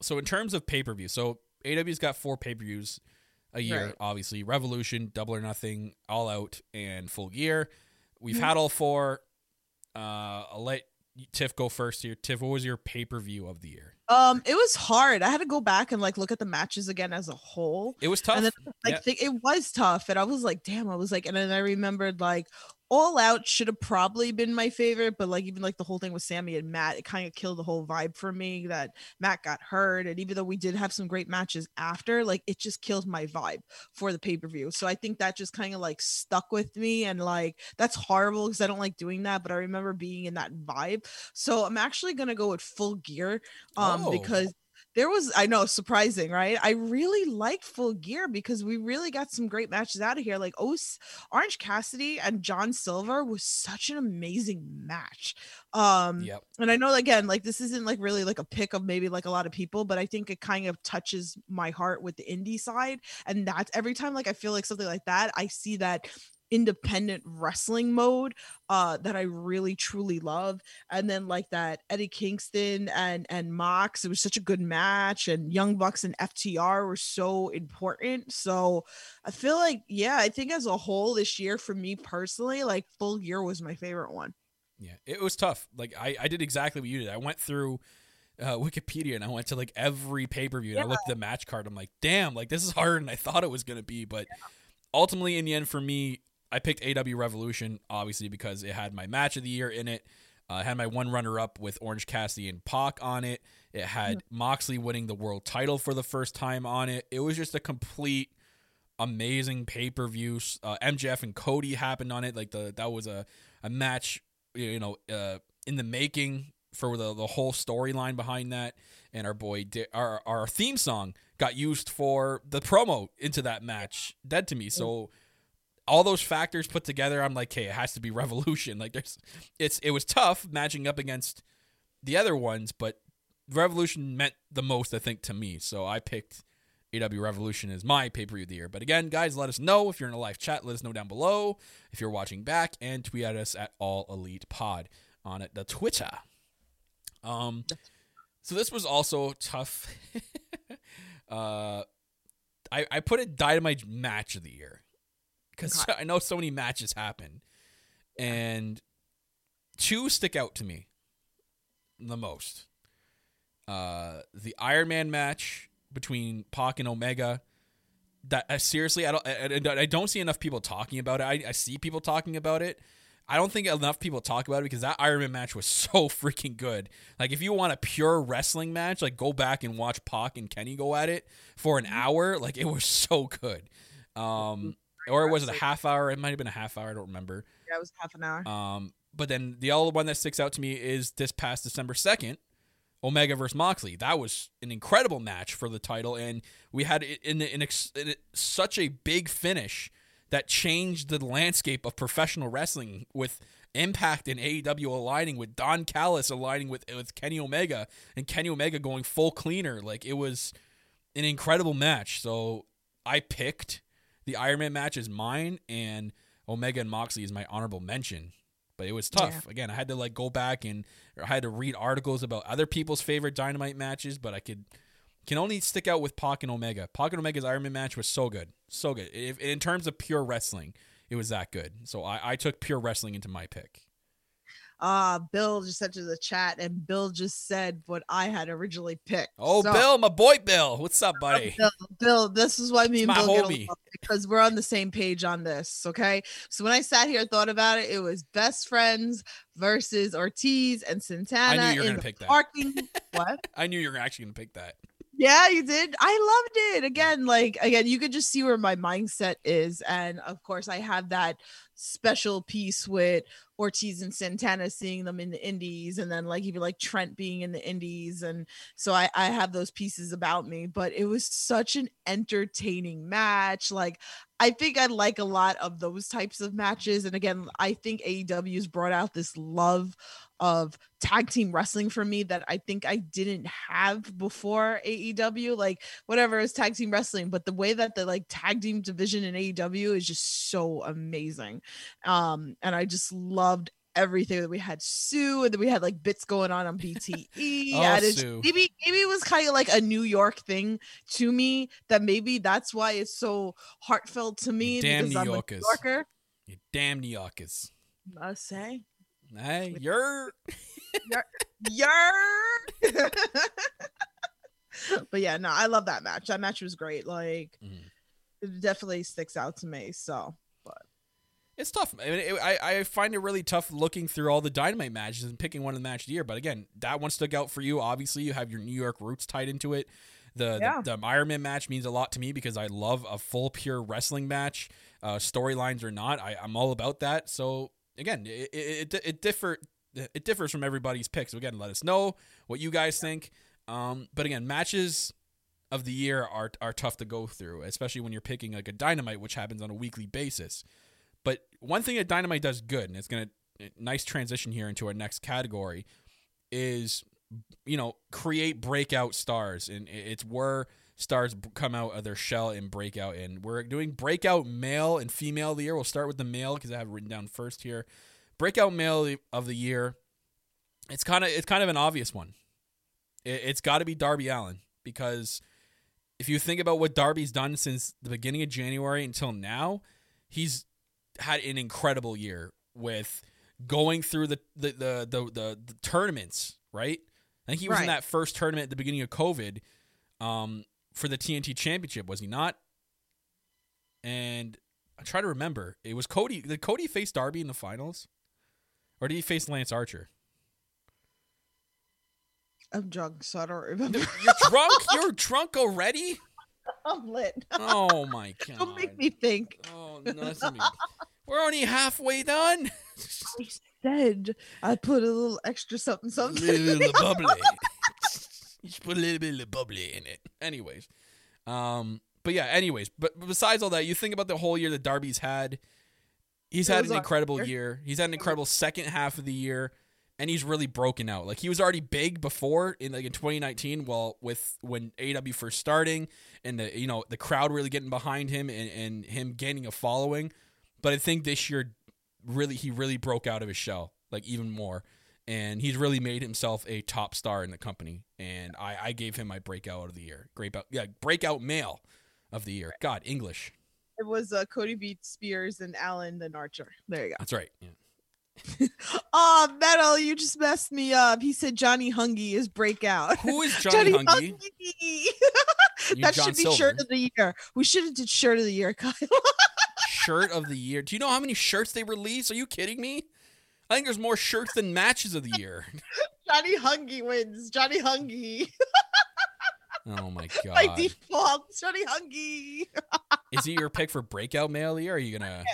So in terms of pay per view, so AW's got four pay per views a year. Right. Obviously, Revolution, Double or Nothing, All Out, and Full Gear. We've Mhm. had all four. Uh, I'll let Tiff go first here. Tiff, what was your pay per view of the year? um it was hard I had to go back and like look at the matches again as a whole It was tough. and then like Yeah. think it was tough and i was like damn i was like and then i remembered like all out should have probably been my favorite but like even like the whole thing with sammy and matt it kind of killed the whole vibe for me that matt got hurt and even though we did have some great matches after like it just killed my vibe for the pay-per-view so i think that just kind of like stuck with me and like that's horrible because i don't like doing that but i remember being in that vibe so i'm actually gonna go with full gear um Oh. because there was i know surprising right i really liked full gear because we really got some great matches out of here like Os- orange cassidy and john silver was such an amazing match um yep. and i know again like this isn't like really like a pick of maybe like a lot of people but i think it kind of touches my heart with the indie side and that's every time like i feel like something like that i see that independent wrestling mode uh that I really truly love and then like that Eddie Kingston and and Mox it was such a good match and Young Bucks and FTR were so important so I feel like yeah I think as a whole this year for me personally like full gear was my favorite one Yeah, it was tough. Like I, I did exactly what you did. I went through uh, Wikipedia and I went to like every pay per view and I looked at the match card. I'm like, damn, like this is harder than I thought it was gonna be. But ultimately, in the end, for me, I picked AW Revolution obviously because it had my match of the year in it. Uh, it had my one runner up with Orange Cassidy and Pac on it. It had Moxley winning the world title for the first time on it. It was just a complete amazing pay per view. Uh, MJF and Cody happened on it. Like the that was a a match, you know, uh, in the making for the the whole storyline behind that. And our boy, Di- our our theme song got used for the promo into that match. Dead to me. So all those factors put together, I'm like, hey, it has to be [laughs] Revolution. Like there's, it's it was tough matching up against the other ones, but Revolution meant the most, I think, to me. So I picked AW Revolution as my pay per view of the year. But again, guys, let us know if you're in a live chat. Let us know down below if you're watching back, and tweet at us at All Elite Pod on it, the Twitter. Um, so this was also tough. [laughs] uh, I I put it Dynamite match of the year because [laughs] I know so many matches happen, and two stick out to me the most. Uh, the Iron Man match between Pac and Omega. That uh, seriously, I don't, I, I- I don't see enough people talking about it. I, I see people talking about it. I don't think enough people talk about it because that Iron Man match was [laughs] so freaking good. Like, if you want a pure wrestling match, like go back and watch Pac and Kenny go at it for an hour. Like, it was so good. Um, or was it a half hour? It might have been a half hour. I don't remember. yeah it was half an hour Um, but then the other one that sticks out to me is this past December second, Omega versus Moxley. That was an incredible match for the title, and we had it in, in, ex- in such a big finish that changed the landscape of professional wrestling with Impact and AEW aligning with Don Callis aligning with with Kenny Omega and Kenny Omega going full cleaner. Like it was an incredible match. So I picked the Iron Man match is mine, and Omega and Moxley is my honorable mention. But it was tough. Again, I had to like go back and I had to read articles about other people's favorite Dynamite matches, but I could can only stick out with Pac and Omega. Pac and Omega's Iron Man match was so good, so good. If, in terms of pure wrestling, it was that good. So I, I took pure wrestling into my pick. Uh bill just sent to the chat and bill just said what i had originally picked Oh, So- Bill, my boy, Bill, what's up, buddy? Bill, Bill, this is why me and Bill get along because we're on the same page on this. Okay. So when I sat here and thought about it, it was best friends versus Ortiz and Santana I knew you were gonna pick that. what? [laughs] I knew you were actually gonna pick that. Yeah, you did. I loved it. Again, like again, you could just see where my mindset is. And of course, I have that special piece with Ortiz and Santana seeing them in the indies and then like even like Trent being in the indies and so I I have those pieces about me but it was such an entertaining match like I think I like a lot of those types of matches and again I think AEW's brought out this love of tag team wrestling for me that I think I didn't have before AEW. Like whatever is tag team wrestling, but the way that the like tag team division in AEW is just so amazing. Um, and I just loved everything that we had Sue and then we had like bits going on on BTE. [laughs] Oh, and it's- Sue. maybe maybe it was kind of like a New York thing to me that maybe that's why it's so heartfelt to me Damn because New I'm Yorkers. a New Yorker. You damn New Yorkers. I say. Hey, you're [laughs] Yer. [laughs] but yeah, no, I love that match. That match was great. Like, Mhm. it definitely sticks out to me. So, It's tough. I mean, it, I I find it really tough looking through all the Dynamite matches and picking one of the match of the year. But again, that one stuck out for you. Obviously, you have your New York roots tied into it. The Yeah. the, the Iron Man match means a lot to me because I love a full pure wrestling match, uh, storylines or not. I, I'm all about that. So again, it it, it, it differ it differs from everybody's picks. So again, let us know what you guys think. Um, but again, matches of the year are are tough to go through, especially when you're picking like a Dynamite, which happens on a weekly basis. But one thing that Dynamite does good, and it's gonna nice transition here into our next category, is you know create breakout stars, and it's where stars come out of their shell and break out. And we're doing breakout male and female of the year. We'll start with the male because I have it written down first here. Breakout male of the year. It's kind of it's kind of an obvious one. It, it's got to be Darby Allin because if you think about what Darby's done since the beginning of January until now, he's had an incredible year with going through the the the the, the, the tournaments, right? I think he was in that first tournament at the beginning of COVID um, for the TNT Championship, was he not? And I try to remember. It was Cody. Did Cody face Darby in the finals, or did he face Lance Archer? I'm drunk, so I don't remember. You're drunk. [laughs] You're drunk already. I'm lit. Oh my god! [laughs] Don't make me think. Oh, gonna [laughs] We're only halfway done. I said I put a little extra something, something. little [laughs] bubbly. you should put a little bit of bubbly in it. Anyways, um, but yeah. Anyways, but but besides all that, you think about the whole year that Darby's had. He's It had an incredible year. year. He's had an incredible second half of the year, and he's really broken out. Like he was already big before in like in 2019. Well, with when AW first starting, and the you know the crowd really getting behind him and, and him gaining a following. But I think this year, really, he really broke out of his shell, like even more and he's really made himself a top star in the company. And I, I gave him my breakout of the year. Great, yeah, breakout male of the year. God, English. It was uh, Cody beat Spears and Allin then Archer. There you go. That's right. Yeah. [laughs] Oh, Metal, you just messed me up. He said Johnny Hungy is breakout. Who is [laughs] Johnny, Hungy? Hungy. [laughs] That John should be Silver. shirt of the year. We should have did shirt of the year, Kyle. Shirt of the year. Do you know how many shirts they released? Are you kidding me? I think there's more shirts than matches of the year. Johnny Hungy wins. Johnny Hungy. Oh my god. By default, Johnny Hungy. Is he your pick for breakout male of the year? Or are you gonna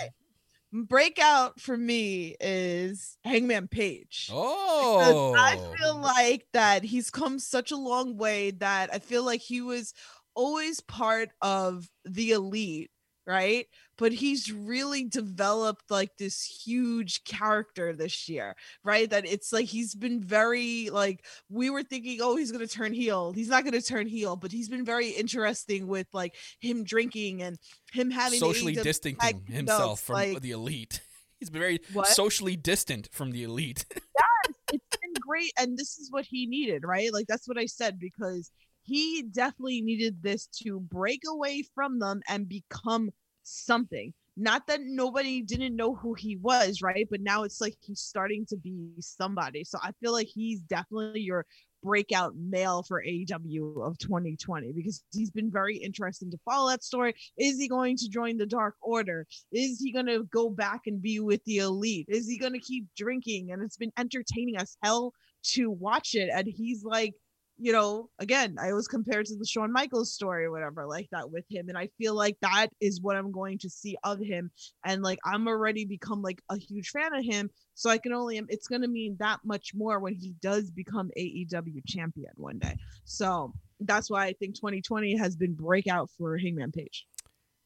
Breakout for me is Hangman Page. Oh I feel like that he's come such a long way that I feel like he was always part of the elite, right? But he's really developed like this huge character this year, right? That it's like he's been very like we were thinking, oh, he's gonna turn heel. He's not gonna turn heel, but he's been very interesting with like him drinking and him having socially distancing himself from like- the elite. [laughs] He's been very What? socially distant from the elite. yes, it's been great and this is what he needed right like that's what i said because he definitely needed this to break away from them and become something not that nobody didn't know who he was right but now it's like he's starting to be somebody so i feel like he's definitely your breakout male for AEW of 2020 because he's been very interesting to follow that story. Is he going to join the Dark Order? Is he going to go back and be with the elite? Is he going to keep drinking? And it's been entertaining as hell to watch it. And he's like you know, again, I always compare to the Shawn Michaels story or whatever like that with him. And I feel like that is what I'm going to see of him. And like I'm already become like a huge fan of him. So I can only um, it's gonna mean that much more when he does become AEW champion one day. So that's why I think 2020 has been breakout for Hangman Page.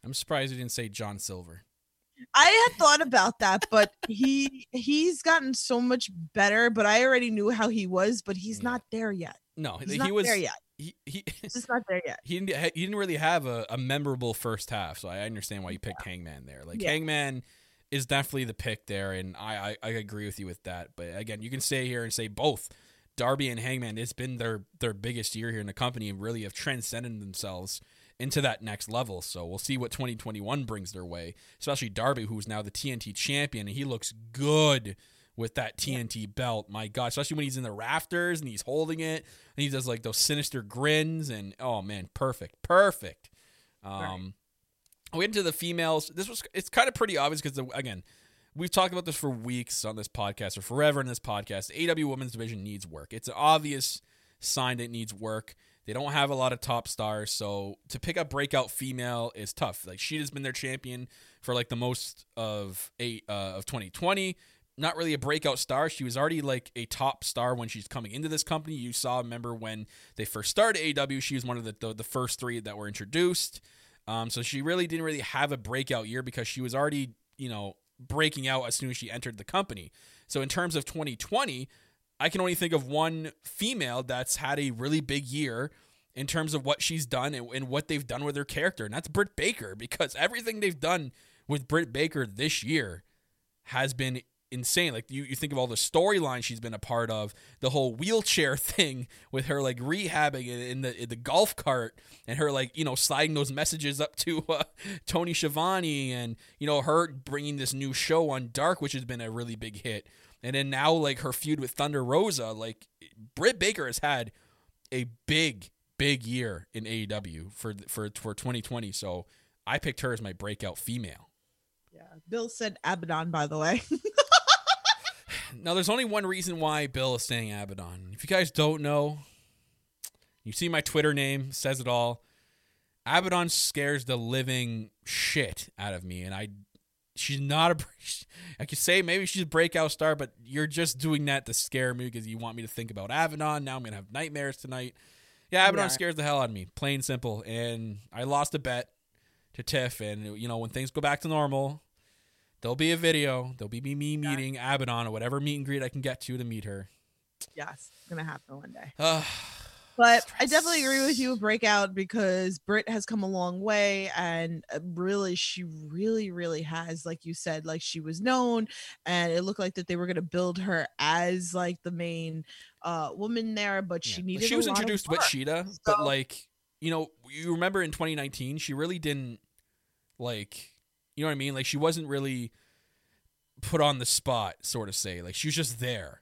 I'm surprised you didn't say John Silver. I had thought about that, but he he's gotten so much better. But I already knew how he was, but he's Yeah. not there yet. No, He's he not was. there yet. He, he, He's just not there yet. [laughs] he didn't he didn't really have a, a memorable first half, so I understand why you picked Hangman there. Like Yeah. Hangman is definitely the pick there, and I, I I agree with you with that. But again, you can stay here and say both. Darby and Hangman, it's been their their biggest year here in the company, and really have transcended themselves into that next level. So we'll see what 2021 brings their way. Especially Darby, who's now the TNT champion, and he looks good with that TNT belt. My God, especially when he's in the rafters and he's holding it, and he does like those sinister grins, and oh man, perfect, perfect. Um, we get into the females. This was it's kind of pretty obvious because again, we've talked about this for weeks on this podcast or forever in this podcast. The AW Women's Division needs work. It's an obvious sign that it needs work. They don't have a lot of top stars, so to pick up breakout female is tough. Like she has been their champion for like the most of eight uh, of 2020. Not really a breakout star. She was already like a top star when she's coming into this company. You saw, remember when they first started AW, she was one of the the, the first three that were introduced. Um, so she really didn't really have a breakout year because she was already, you know, breaking out as soon as she entered the company. So in terms of 2020, I can only think of one female that's had a really big year in terms of what she's done and, and what they've done with her character, and that's Britt Baker. Because everything they've done with Britt Baker this year has been insane. Like you, you think of all the storylines she's been a part of, the whole wheelchair [laughs] thing with her like rehabbing in, in the in the golf cart, and her like you know sliding those messages up to uh, [laughs] Tony Schiavone, and you know her bringing this new show on Dark, which has been a really big hit, and then now like her feud with Thunder Rosa. Like Britt Baker has had a big big year in AEW for for for 2020. So I picked her as my breakout female. Yeah. Bill said Abaddon, by the way. [laughs] Now, there's only one reason why Bill is saying Abaddon. If you guys don't know, you see my Twitter name, says it all. Abaddon scares the living shit out of me, and I. She's not a. [laughs] I could say maybe she's a breakout star, but you're just doing that to scare me because you want me to think about Abaddon. Now I'm gonna have nightmares tonight. Yeah, Abaddon Yeah. scares the hell out of me, plain simple. And I lost a bet to Tiff, and you know when things go back to normal, there'll be a video. There'll be me meeting Abaddon or whatever meet and greet I can get to to meet her. yes, it's gonna happen one day. [sighs] [sighs] [sighs] But I definitely agree with you Breakout because Britt has come a long way and uh, really she really really has like you said like she was known and it looked like that they were going to build her as like the main uh woman there but she yeah. needed she was introduced with. Shida, but like you know, you remember in 2019, she really didn't like, you know what I mean? Like she wasn't really put on the spot, sort of say. Like she was just there.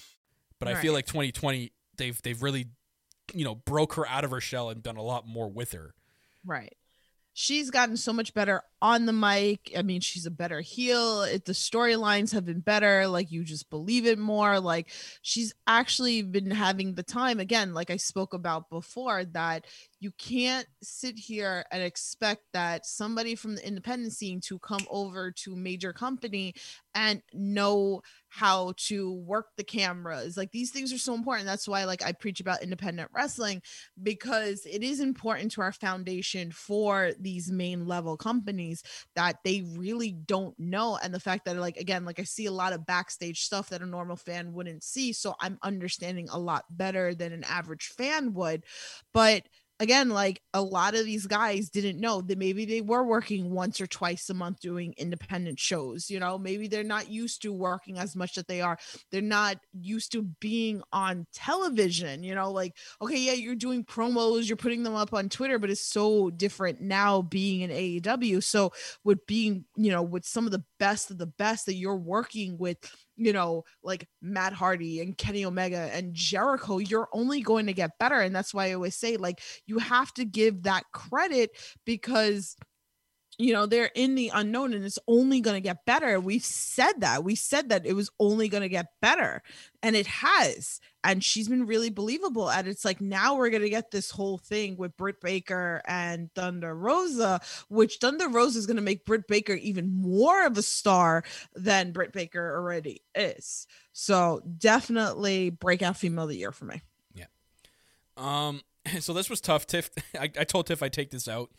But I feel like 2020, they've they've really, you know, broke her out of her shell and done a lot more with her. Right. She's gotten so much better on the mic. I mean, she's a better heel. It, the storylines have been better. Like you just believe it more. Like she's actually been having the time again, like I spoke about before, that you can't sit here and expect that somebody from the independent scene to come over to major company and know how to work the cameras. Like these things are so important. That's why like I preach about independent wrestling because it is important to our foundation for these main level companies that they really don't know and the fact that like again like I see a lot of backstage stuff that a normal fan wouldn't see so I'm understanding a lot better than an average fan would but again, like a lot of these guys didn't know that maybe they were working once or twice a month doing independent shows. You know, maybe they're not used to working as much that they are. They're not used to being on television. You know, like, okay, yeah, you're doing promos, you're putting them up on Twitter, but it's so different now being in AEW. So, with being, you know, with some of the best of the best that you're working with you know, like Matt Hardy and Kenny Omega and Jericho, you're only going to get better. And that's why I always say, like, you have to give that credit because you know they're in the unknown and it's only going to get better. We've said that. We said that it was only going to get better and it has and she's been really believable and it's like now we're going to get this whole thing with britt baker and thunder rosa which thunder rosa is going to make britt baker even more of a star than britt baker already is. So definitely breakout female of the year for me. Yeah. Um [laughs] so this was tough tiff. [laughs] I, I told tiff i'd take this out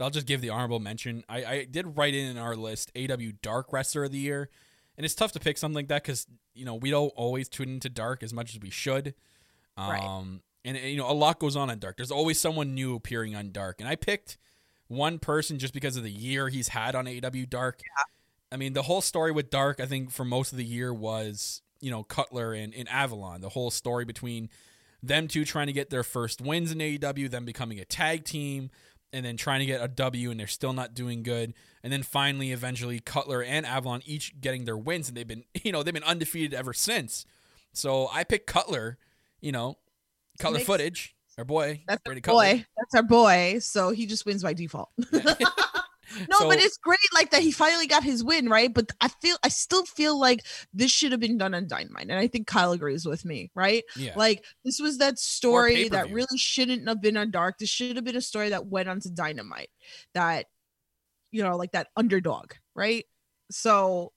I'll just give the honorable mention. I, I did write in, in our list AW Dark Wrestler of the Year, and it's tough to pick something like that because you know we don't always tune into Dark as much as we should. Um, right. And you know a lot goes on on Dark. There's always someone new appearing on Dark, and I picked one person just because of the year he's had on AW Dark. Yeah. I mean, the whole story with Dark, I think for most of the year was you know Cutler and, and Avalon. The whole story between them two trying to get their first wins in AEW, them becoming a tag team and then trying to get a W and they're still not doing good. And then finally, eventually, Cutler and Avalon each getting their wins, and they've been, [laughs] you know, they've been undefeated ever since. So I picked Cutler, you know, Cutler Makes, footage, our boy. That's our boy. That's our boy. So he just wins by default. [laughs] [laughs] no, so, but it's great like that he finally got his win, right? But I feel I still feel like this should have been done on Dynamite. And I think Kyle agrees with me, right? Yeah. Like this was that story that really shouldn't have been on Dark. This should have been a story that went onto Dynamite. That you know, like that underdog, right? So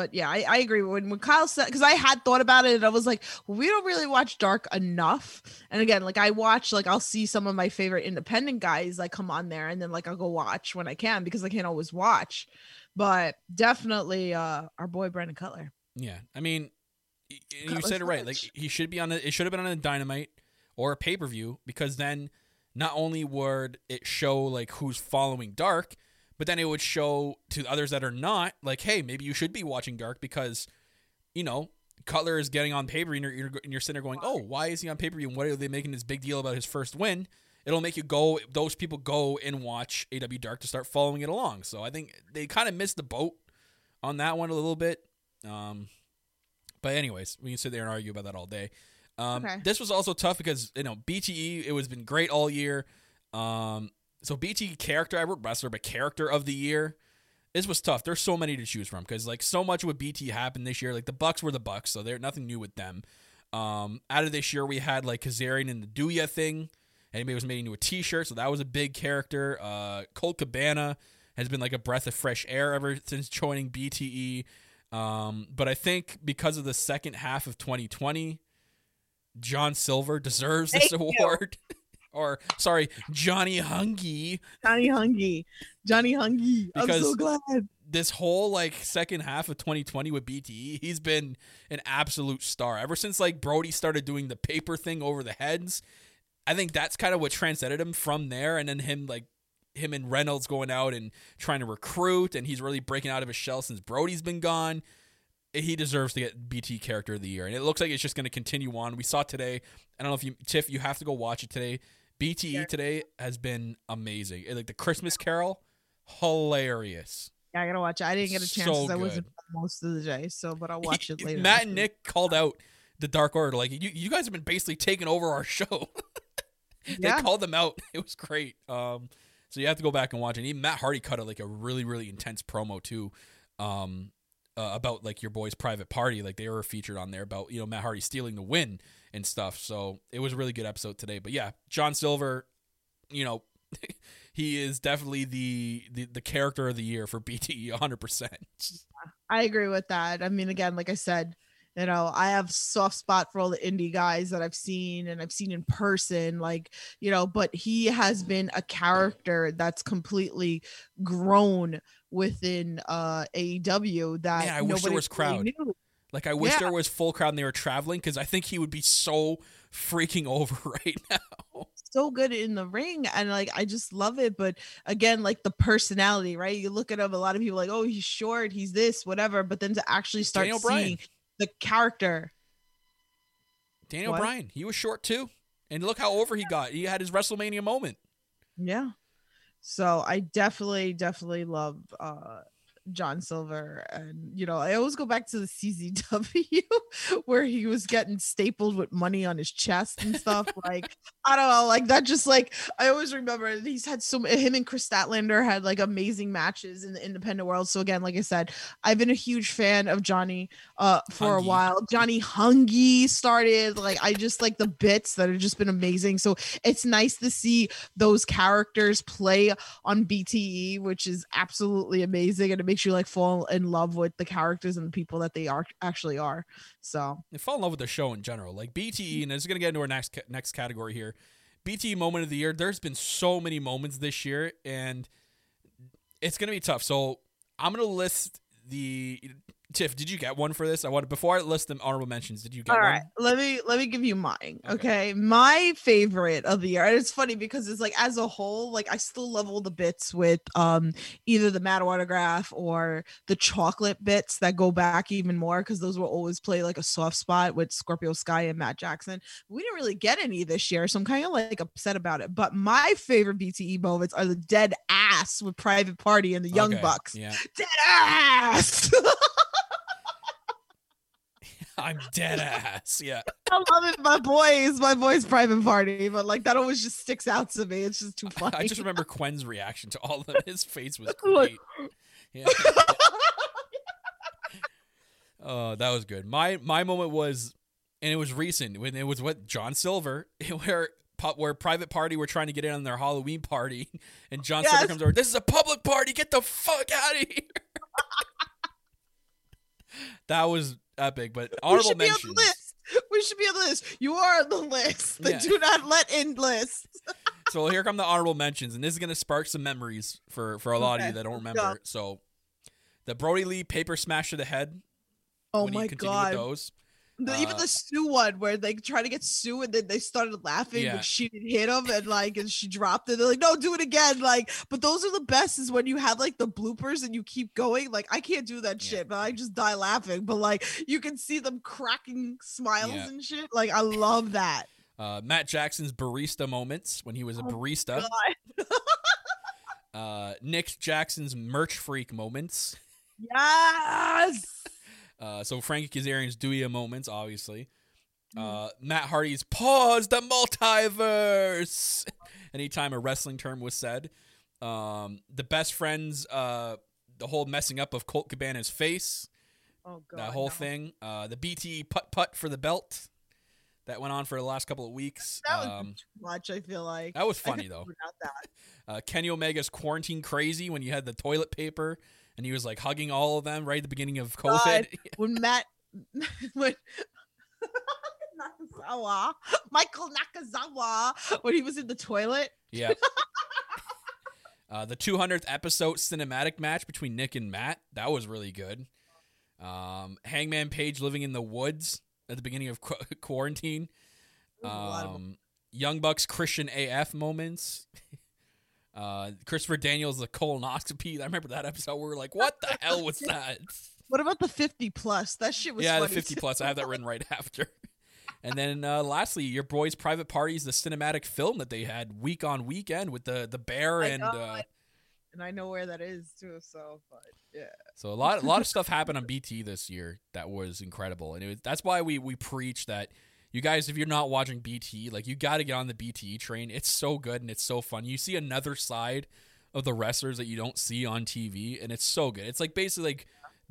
but yeah, I, I agree when when Kyle said because I had thought about it and I was like, well, we don't really watch Dark enough. And again, like I watch, like I'll see some of my favorite independent guys like come on there, and then like I'll go watch when I can because I can't always watch. But definitely, uh, our boy Brandon Cutler. Yeah, I mean, you said it right. Like he should be on the. It should have been on a Dynamite or a pay per view because then not only would it show like who's following Dark but then it would show to others that are not like, hey, maybe you should be watching Dark because, you know, Cutler is getting on paper and you're, you're, and you're sitting there going, oh, why is he on pay per view? And what are they making this big deal about his first win? It'll make you go, those people go and watch AW Dark to start following it along. So I think they kind of missed the boat on that one a little bit. Um, but anyways, we can sit there and argue about that all day. Um, okay. This was also tough because you know BTE it was been great all year. Um, so BT character, I wrote wrestler, but character of the year. This was tough. There's so many to choose from because like so much with BT happened this year. Like the Bucks were the Bucks, so there's nothing new with them. Um, out of this year, we had like Kazarian and the Dewey thing. Anybody was made into a T-shirt, so that was a big character. Uh, Colt Cabana has been like a breath of fresh air ever since joining BTE. Um, but I think because of the second half of 2020, John Silver deserves this Thank award. [laughs] or sorry, Johnny Hungy. Johnny Hungy. Johnny Hungy. I'm so glad. This whole like second half of 2020 with BTE, he's been an absolute star. Ever since like Brodie started doing the paper thing over the heads, I think that's kind of what transcended him from there. And then him like him and Reynolds going out and trying to recruit, and he's really breaking out of his shell since Brodie's been gone he deserves to get BT Character of the Year, and it looks like it's just going to continue on. We saw today. I don't know if you, Tiff, you have to go watch it today. BTE today has been amazing. Like the Christmas Carol, hilarious. Yeah, I gotta watch it. I didn't get a chance so I wasn't most of the day, so but I'll [laughs] watch it later. Matt and Nick called out the Dark Order, like you, you guys have been basically taking over our [laughs] show. they yeah. called them out. [laughs] It was great. Um, so you have to go back and watch it. And even Matt Hardy cut a, like a really really intense promo too. Um, uh, about like your boy's private party. Like they were featured on there about you know Matt Hardy stealing the win and stuff. So it was a really good episode today. But yeah, John Silver, you know, [laughs] he is definitely the, the the character of the year for [laughs] BTE 100%. I agree with that. I mean, again, like I said, you know i have soft spot for all the indie guys that i've seen and i've seen in person like you know but he has been a character that's completely grown within uh aew that yeah i wish there was crowd knew. Like I wish yeah. there was full crowd and they were traveling because I think he would be so freaking [laughs] over right now. so good in the ring and like I just love it. But again, like the personality, right? You look at him, a lot of people like, oh, he's short, he's this, whatever. But then to actually start Daniel seeing Bryan. the character. Daniel What? Bryan, he was short too. And look how over he got. He had his WrestleMania moment. Yeah. So I definitely, definitely love uh John Silver. And you know, I always go back to the CZW [laughs] where he was getting stapled with money on his chest and stuff. like, I don't know, like that just like I always remember that he's had so him and Kris Statlander had like amazing matches in the independent world. So again, like I said, I've been a huge fan of Johnny uh for a while. Johnny Hungy started like I just like the bits that have just been amazing. So it's nice to see those characters play on BTE, which is absolutely amazing, and it makes you like fall in love with the characters and the people that they are actually are. So and fall in love with the show in general. Like BTE, and it's to get into our next next category here. BTE moment of the year. There's been so many moments this year, and it's to be tough. So I'm to list the. Tiff, did you get one for this? I want before I list them honorable mentions. Did you get all one? right, let me let me give you mine. Okay. Okay. my favorite of the year. And it's funny because it's like as a whole, like I still love all the bits with um either the Matt autograph or the chocolate bits that go back even more because those will always play like a soft spot with Scorpio Sky and Matt Jackson. We didn't really get any this year, so I'm kind of like upset about it. But my favorite BTE moments are the dead ass with Private Party and the Young Okay, Bucks. Yeah, Dead ass. [laughs] I'm dead ass. Yeah, I love it. My boys, my boys' private party, but like that always just sticks out to me. It's just too funny. [laughs] I just remember Quen's reaction to all of them. His face was [laughs] great. Yeah. [laughs] Oh, that was good. My my moment was, and it was recent when it was what John Silver, where where Private Party were trying to get in on their Halloween party, and John Silver comes over. This is a public party. Get the fuck out of here. that was epic. But we honorable should be on mentions. the list. We should be on the list. You are on the list. They Yeah. do not let in lists. So here come the honorable mentions, and this is gonna spark some memories for for a lot of you that don't remember. go. So, the Brodie Lee paper smash to the head. Oh my continue god. With those. The, even Uh, the Sue one where they try to get Sue and then they started laughing, Yeah. but she didn't hit him and like and she dropped it. They're like, no, do it again. Like, but those are the best is when you have like the bloopers and you keep going. Like, I can't do that Yeah. shit, but I just die laughing. But like you can see them cracking smiles Yeah. and shit. Like, I love that. Uh, Matt Jackson's barista moments when he was a Oh, barista. [laughs] Uh, Nick Jackson's merch freak moments. [laughs] Yes. Uh, so Frankie Kazarian's Dewey moments, obviously. Mm. Uh, Matt Hardy's pause the multiverse. [laughs] Anytime a wrestling term was said. Um, the best friends, uh, the whole messing up of Colt Cabana's face, Oh god. that whole no. thing. Uh, the BT putt putt for the belt that went on for the last couple of weeks. That was Um, too much. I feel like that was funny though. forgot that. uh, Kenny Omega's quarantine crazy when you had the toilet paper and he was like hugging all of them right at the beginning of COVID. God. [laughs] When Matt, [laughs] when Nakazawa, Michael Nakazawa, when he was in the toilet. yeah. [laughs] Uh, the 200th episode cinematic match between Nick and Matt that was really good. Um, Hangman Page living in the woods at the beginning of qu- quarantine. There was a lot of- Um, Young Bucks Christian AF moments. Uh, Christopher Daniels the colonoscopy. I remember that episode. We were like, "What the hell was [laughs] that?" What about the 50 plus? That shit was yeah, the 50 too. plus. I have that written right after. [laughs] And then uh, lastly, your boys' private parties, the cinematic film that they had week on weekend with the the bear I and uh, And I know where that is too. So, but yeah. so a lot a lot of stuff [laughs] happened on BT this year that was incredible, and it was, that's why we we preach that you guys, if you're not watching BT, like you got to get on the BT train. It's so good and it's so fun. You see another side of the wrestlers that you don't see on TV, and it's so good. It's like basically like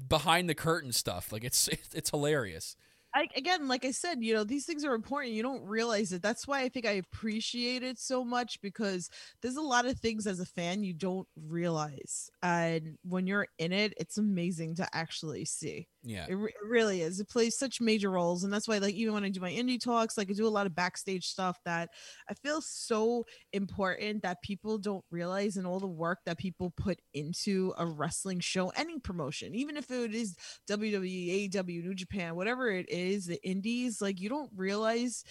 behind the curtain stuff. Like [laughs] it's it's hilarious. I, again, like I said, you know, these things are important. You don't realize it. That's why I think I appreciate it so much because there's a lot of things as a fan you don't realize. And when you're in it, it's amazing to actually see. Yeah. It, re- it really is. It plays such major roles, and that's why, like, even when I do my indie talks, like, I do a lot of backstage stuff that I feel so important that people don't realize, and all the work that people put into a wrestling show, any promotion, even if it is WWE, AEW, New Japan, whatever it is, the indies, like, you don't realize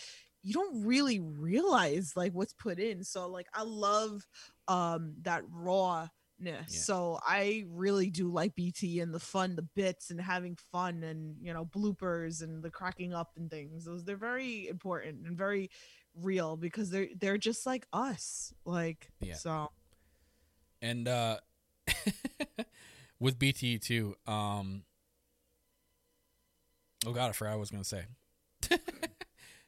you don't really realize like what's put in. So like I love um that rawness. Yeah. So I really do like BT and the fun, the bits and having fun and you know bloopers and the cracking up and things. Those they're very important and very real because they're they're just like us. Like Yeah. so And uh [laughs] with BT too, um Oh god, I forgot what I was gonna say. [laughs]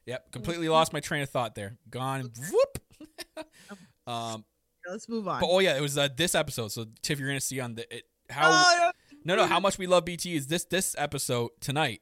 yep, completely lost my train of thought there. Gone whoop. [laughs] um let's move on. but oh yeah, it was uh, this episode. So Tiff, you're gonna see on the it, how Oh, [laughs] No, no. How much we love BT is this this episode tonight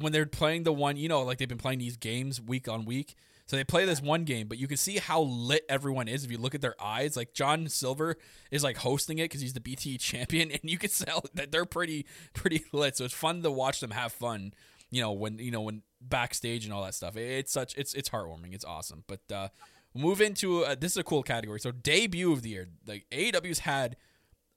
when they're playing the one. You know, like they've been playing these games week on week. So they play this one game, but you can see how lit everyone is if you look at their eyes. Like John Silver is like hosting it because he's the BT champion, [laughs] and you can tell that they're pretty pretty lit. So it's fun to watch them have fun. You know when you know when backstage and all that stuff. It's such it's it's heartwarming. It's awesome. But uh, move into uh, this is a cool category. So debut of the year. Like AEW's had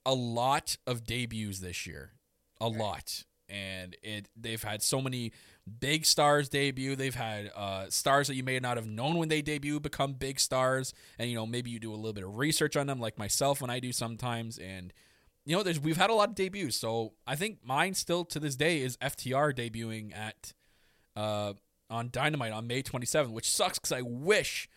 a lot of debuts this year, a lot, and it they've had so many big stars debut. They've had uh, stars that you may not have known when they debut become big stars, and you know maybe you do a little bit of research on them, like myself when I do sometimes, and you know there's we've had a lot of debuts. So I think mine still to this day is FTR debuting at uh, on Dynamite on May 27th, which sucks because I wish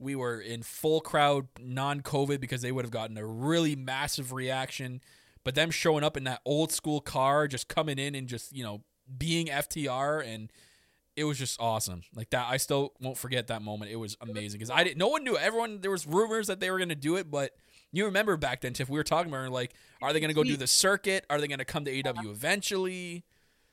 we were in full crowd, non COVID, because they would have gotten a really massive reaction. But them showing up in that old school car, just coming in and just, you know, being FTR and it was just awesome. Like that, I still won't forget that moment. It was amazing because I didn't. No one knew. Everyone there was rumors that they were going to do it, but you remember back then, Tiff. We were talking about like, are they going to go do the circuit? Are they going to come to AW eventually?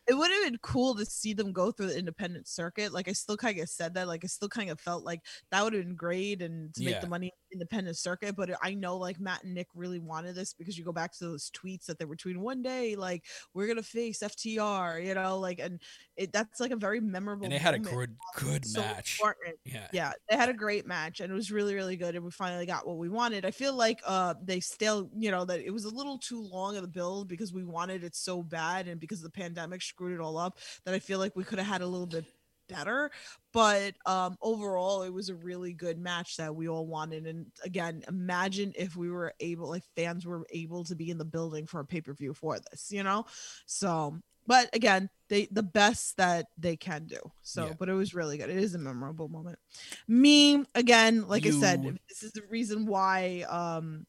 It would have been cool to see them go through the independent circuit. Like I still kind of said that. Like I still kind of felt like that would have been great and to Yeah. make the money independent circuit. But I know like Matt and Nick really wanted this because you go back to those tweets that they were tweeting one day, like we're gonna face FTR, you know, like and it that's like a very memorable. And they had a good, good So match. important. Yeah. Yeah, they had a great match and it was really, really good. And we finally got what we wanted. I feel like uh they still, you know, that it was a little too long of a build because we wanted it so bad and because the pandemic screwed it all up that I feel like we could have had a little bit better. But um overall it was a really good match that we all wanted. And again, imagine if we were able like fans were able to be in the building for a pay-per-view for this, you know? So but again, they the best that they can do. So, Yeah. but it was really good. It is a memorable moment. Me again, like I said, this is the reason why um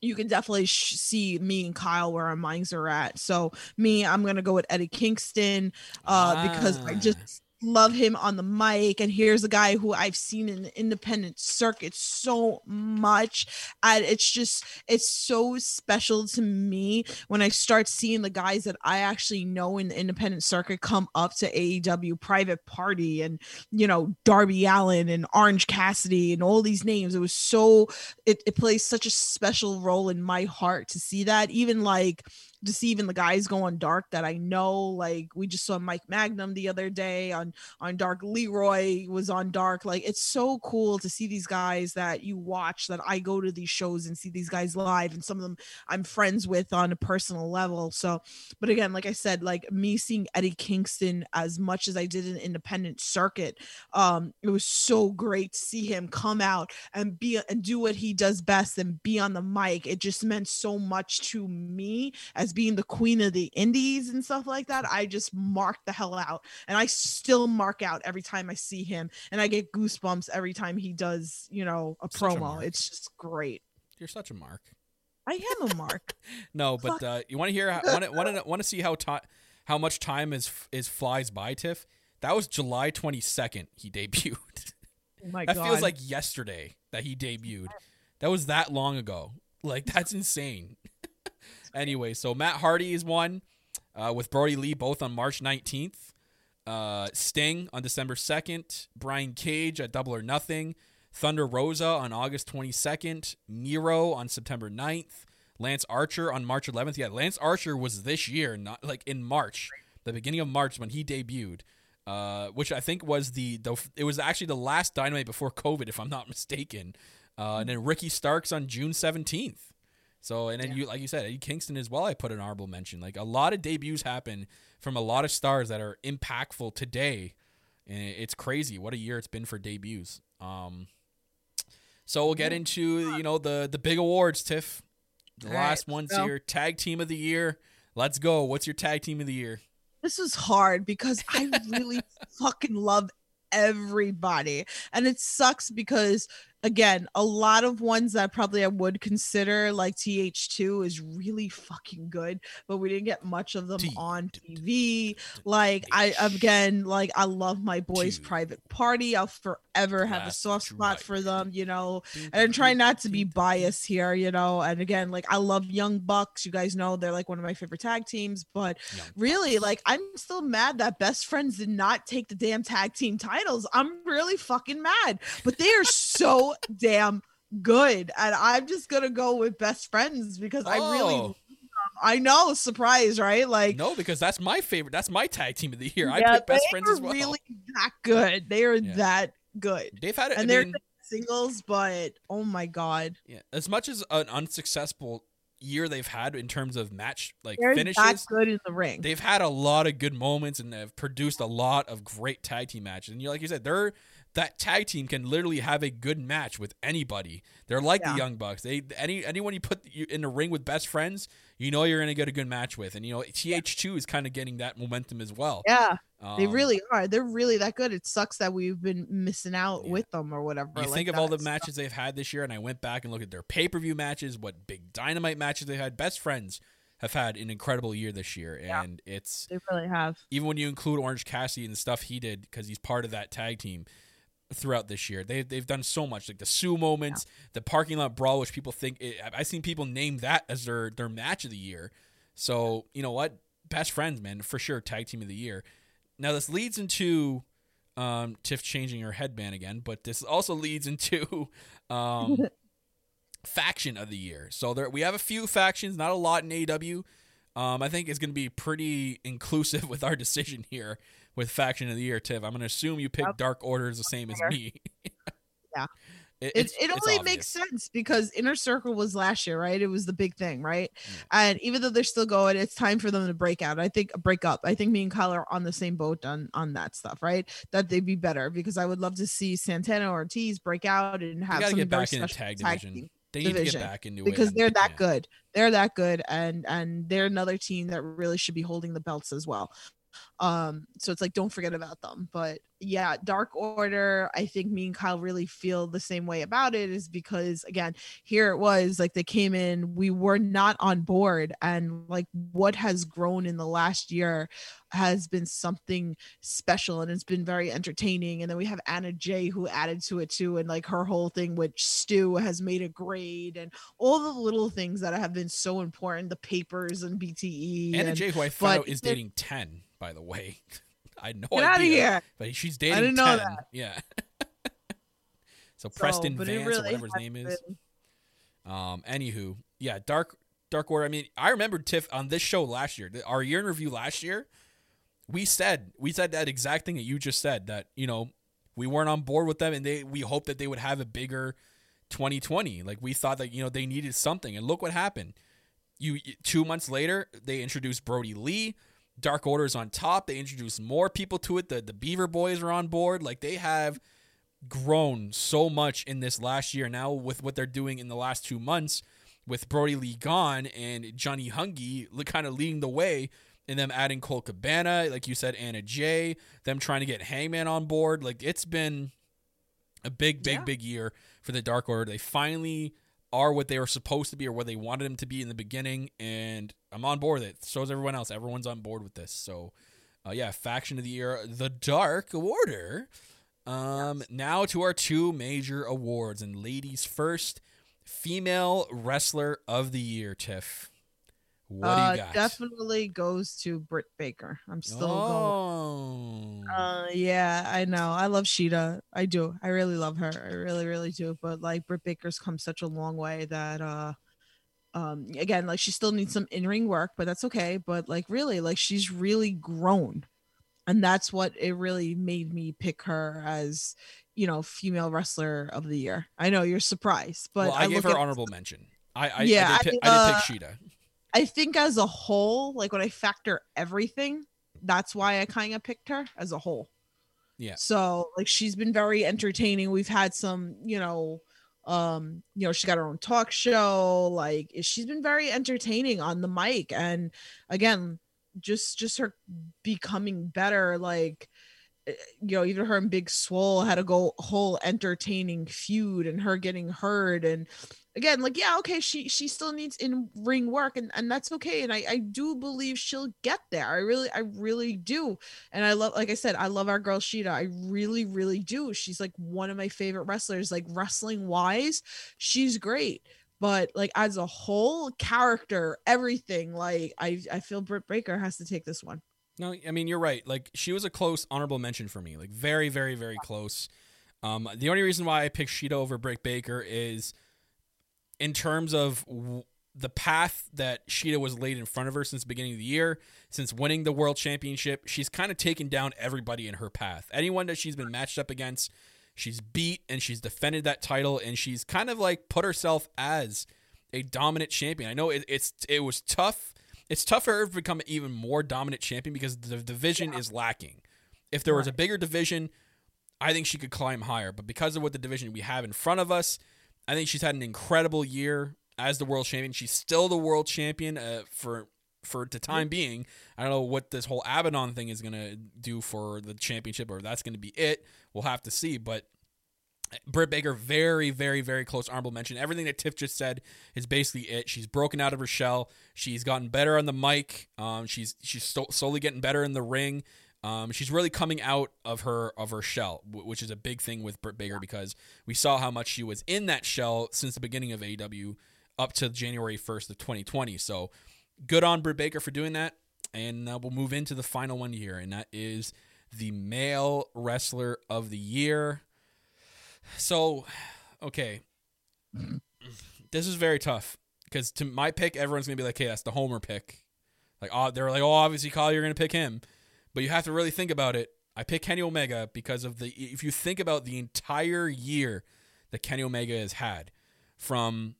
you can definitely sh- see me and Kyle where our minds are at. So me, I'm gonna go with Eddie Kingston uh because I Ah. just love him on the mic and here's a guy who I've seen in the independent circuit so much and it's just it's so special to me when I start seeing the guys that I actually know in the independent circuit come up to AEW private party and you know Darby Allin and Orange Cassidy and all these names. It was so it, it plays such a special role in my heart to see that even like just even the guys going dark that I know. Like we just saw Mike Magnum the other day on on dark. Leroy was on dark. Like it's so cool to see these guys that you watch that I go to these shows and see these guys live and some of them I'm friends with on a personal level. So but again like I said like me seeing Eddie Kingston as much as I did in independent circuit um it was so great to see him come out and be and do what he does best and be on the mic. It just meant so much to me as being the queen of the indies and stuff like that. I just marked the hell out and i still mark out every time i see him and i get goosebumps every time he does you know a Such promo mark. it's just great You're such a mark. i am a mark [laughs] No, but uh, you want to hear? Want to want to see how time how much time is is flies by, Tiff? That was July twenty second. He [laughs] debuted. oh my that god feels like yesterday that he debuted. That was that long ago. Like that's insane. [laughs] anyway, so Matt Hardy is one uh, with Brodie Lee both on March nineteenth. Uh, Sting on December second. Brian Cage at Double or Nothing. Thunder Rosa on August 22nd. Miro on September 9th. Lance Archer on March 11th. Yeah, Lance Archer was this year, not like in March, the beginning of March when he debuted, uh, which I think was the, the it was actually the last Dynamite before COVID, if I'm not mistaken. Uh, and then Ricky Starks on June 17th. So and then you like you said Eddie Kingston as well. I put an honorable mention. Like a lot of debuts happen from a lot of stars that are impactful today and it's crazy what a year it's been for debuts. Um, so we'll get into you know the the big awards, Tiff. The All last right, one's here. Tag team of the year. Let's go. What's your tag team of the year? this is hard because I really [laughs] fucking love everybody. And it sucks because again, a lot of ones that probably I would consider like TH2 is really fucking good, but we didn't get much of them on TV. Like I again, like I love my boys private party. I'll forever have a soft spot for them, you know. And I'm trying not to be biased here, you know. And again, like I love Young Bucks. You guys know they're like one of my favorite tag teams, but really, like I'm still mad that Best Friends did not take the damn tag team titles. I'm really fucking mad, but they are so damn good, and I'm just gonna go with Best Friends because I really, Oh. I know, surprise, right? Like. no, because that's my favorite. That's my tag team of the year. I pick best friends as well. really that good. They are Yeah. that good, They've had it. and I they're mean, singles, but oh my god, yeah, as much as an unsuccessful year they've had in terms of match like they're that finishes, good in the ring. they've had a lot of good moments and they've produced a lot of great tag team matches. And you like you said, they're that tag team can literally have a good match with anybody. They're like Yeah. the Young Bucks. They any anyone you put in the ring with best friends, you know you're gonna get a good match with. And you know TH2 is kind of getting that momentum as well. yeah, they Um, really are. They're really that good. It sucks that we've been missing out Yeah. with them or whatever. You like think of all the matches they've had this year, and I went back and looked at their pay per view matches, what big dynamite matches they had. Best friends have had an incredible year this year, Yeah. and it's They really have. even when you include Orange Cassidy and the stuff he did because he's part of that tag team throughout this year. They they've done so much, like the Sue moments, the parking lot brawl, which people think it, I've seen people name that as their their match of the year. So you know what, best friends, man, for sure, tag team of the year. Now this leads into um, Tiff changing her headband again, but this also leads into [laughs] um, [laughs] faction of the year. So there we have a few factions, not a lot in AW. Um, I think it's going to be pretty inclusive [laughs] with our decision here with faction of the year, Tiff. I'm going to assume you picked. Dark Order is the same as me. [laughs] Yeah. It, It, it only makes sense because Inner Circle was last year, right? It was the big thing, right? Yeah. And even though they're still going, it's time for them to break out. I think break up. I think me and Kyle are on the same boat on on that stuff, right? That they'd be better because I would love to see Santana or Ortiz break out and have something get back in the tag tag division. team. They need to get back into it because they're that yeah. good. They're that good, and and they're another team that really should be holding the belts as well. Um, so it's like don't forget about them. But yeah, Dark Order, I think me and Kyle really feel the same way about it, is because again, here it was like they came in, we were not on board, and like what has grown in the last year has been something special and it's been very entertaining. And then we have Anna Jay who added to it too, and like her whole thing with Stu has made a grade and all the little things that have been so important, the papers and BTE. Anna and, Jay, who I found but out is dating 10, by the way. [laughs] I no Get out of here. But she's dating I didn't know 10. that. Yeah. [laughs] so, So, Preston Vance, really or whatever his name is. Um, anywho, yeah, Dark Dark Order. I mean, I remember Tiff on this show last year, our year in review last year. We said we said that exact thing that you just said that you know we weren't on board with them, and they we hoped that they would have a bigger 2020. Like we thought that you know they needed something, and look what happened. You two months later, they introduced Brodie Lee. Dark Order is on top. They introduced more people to it. The the Beaver Boys are on board. Like they have grown so much in this last year. Now with what they're doing in the last two months, with Brodie Lee gone and Johnny Hungy kind of leading the way, and them adding Colt Cabana, like you said, Anna Jay, them trying to get Hangman on board. Like it's been a big, big, Yeah. big year for the Dark Order. They finally are what they were supposed to be or what they wanted them to be in the beginning, and I'm on board with it. So is everyone else. Everyone's on board with this. So, uh, yeah, faction of the year, the Dark Order. Um, now to our two major awards, and ladies first, female wrestler of the year. Tiff, what uh, do you got? Definitely goes to Britt Baker. I'm still going. oh, Uh, yeah, I know. I love Shida. I do. I really love her. I really, really do. But like Britt Baker's come such a long way that uh um again, like she still needs some in-ring work, but that's okay. But like really, like she's really grown. And that's what it really made me pick her as, you know, female wrestler of the year. I know you're surprised, but well, I, gave her honorable mention. I, I, Yeah, I, did, I pick, mean, I did uh, pick Shida. I think as a whole, like when I factor everything, that's why I kind of picked her as a whole. Yeah. So like she's been very entertaining. We've had some, you know, um, you know, she got her own talk show. Like she's been very entertaining on the mic. And again, just just her becoming better, like eh, you know, even her and Big Swole had a go whole entertaining feud and her getting heard and again like yeah okay she she still needs in ring work and and that's okay and i i do believe she'll get there i really i really do and i love like i said i love our girl Shida i really really do she's like one of my favorite wrestlers like wrestling wise she's great but like as a whole character everything like i i feel britt baker has to take this one No, I mean you're right. Like she was a close honorable mention for me. Like very, very, very close. Um, the only reason why I picked Shida over Britt Baker is in terms of w- the path that Shida was laid in front of her since the beginning of the year, since winning the world championship, she's kind of taken down everybody in her path. Anyone that she's been matched up against, she's beat and she's defended that title and she's kind of like put herself as a dominant champion. I know it, it's it was tough. It's tough for her to become an even more dominant champion because the division is lacking. If there was a bigger division, I think she could climb higher. But because of what the division we have in front of us, I think she's had an incredible year as the world champion. She's still the world champion uh, for for the time being. I don't know what this whole Abaddon thing is gonna do for the championship, or if that's gonna be it. We'll have to see. But Britt Baker, very, very, very close honorable mention. Everything that Tiff just said is basically it. She's broken out of her shell. She's gotten better on the mic. Um, she's she's slowly getting better in the ring. Um, she's really coming out of her of her shell, wh- which is a big thing with Britt Baker because we saw how much she was in that shell since the beginning of AEW up to January first of 2020. So good on Britt Baker for doing that. And uh, we'll move into the final one here, and that is the male wrestler of the year. So, okay, [clears throat] this is very tough because to my pick, everyone's gonna be like, "Hey, that's the homer pick." Like, oh, they're like, "Oh, obviously, Kyle, you're gonna pick him," but you have to really think about it. I pick Kenny Omega because of the. If you think about the entire year that Kenny Omega has had, from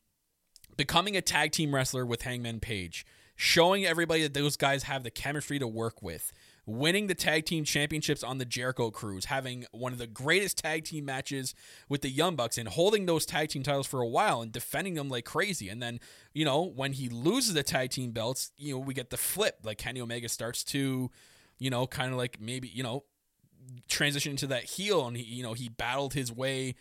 becoming a tag team wrestler with Hangman Page, showing everybody that those guys have the chemistry to work with, winning the tag team championships on the Jericho Cruise, having one of the greatest tag team matches with the Young Bucks, and holding those tag team titles for a while and defending them like crazy. And then, you know, when he loses the tag team belts, you know, we get the flip. Like Kenny Omega starts to, you know, kind of like maybe, you know, transition into that heel, and he, you know, he battled his way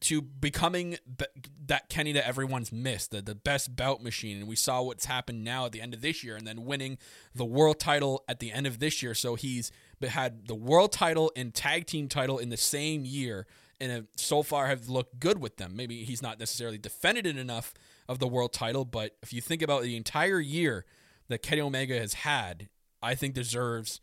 to becoming be- that Kenny that everyone's missed, the, the best bout machine. And we saw what's happened now at the end of this year and then winning the world title at the end of this year. So he's had the world title and tag team title in the same year and have, so far have looked good with them. Maybe he's not necessarily defended it enough of the world title, but if you think about the entire year that Kenny Omega has had, I think deserves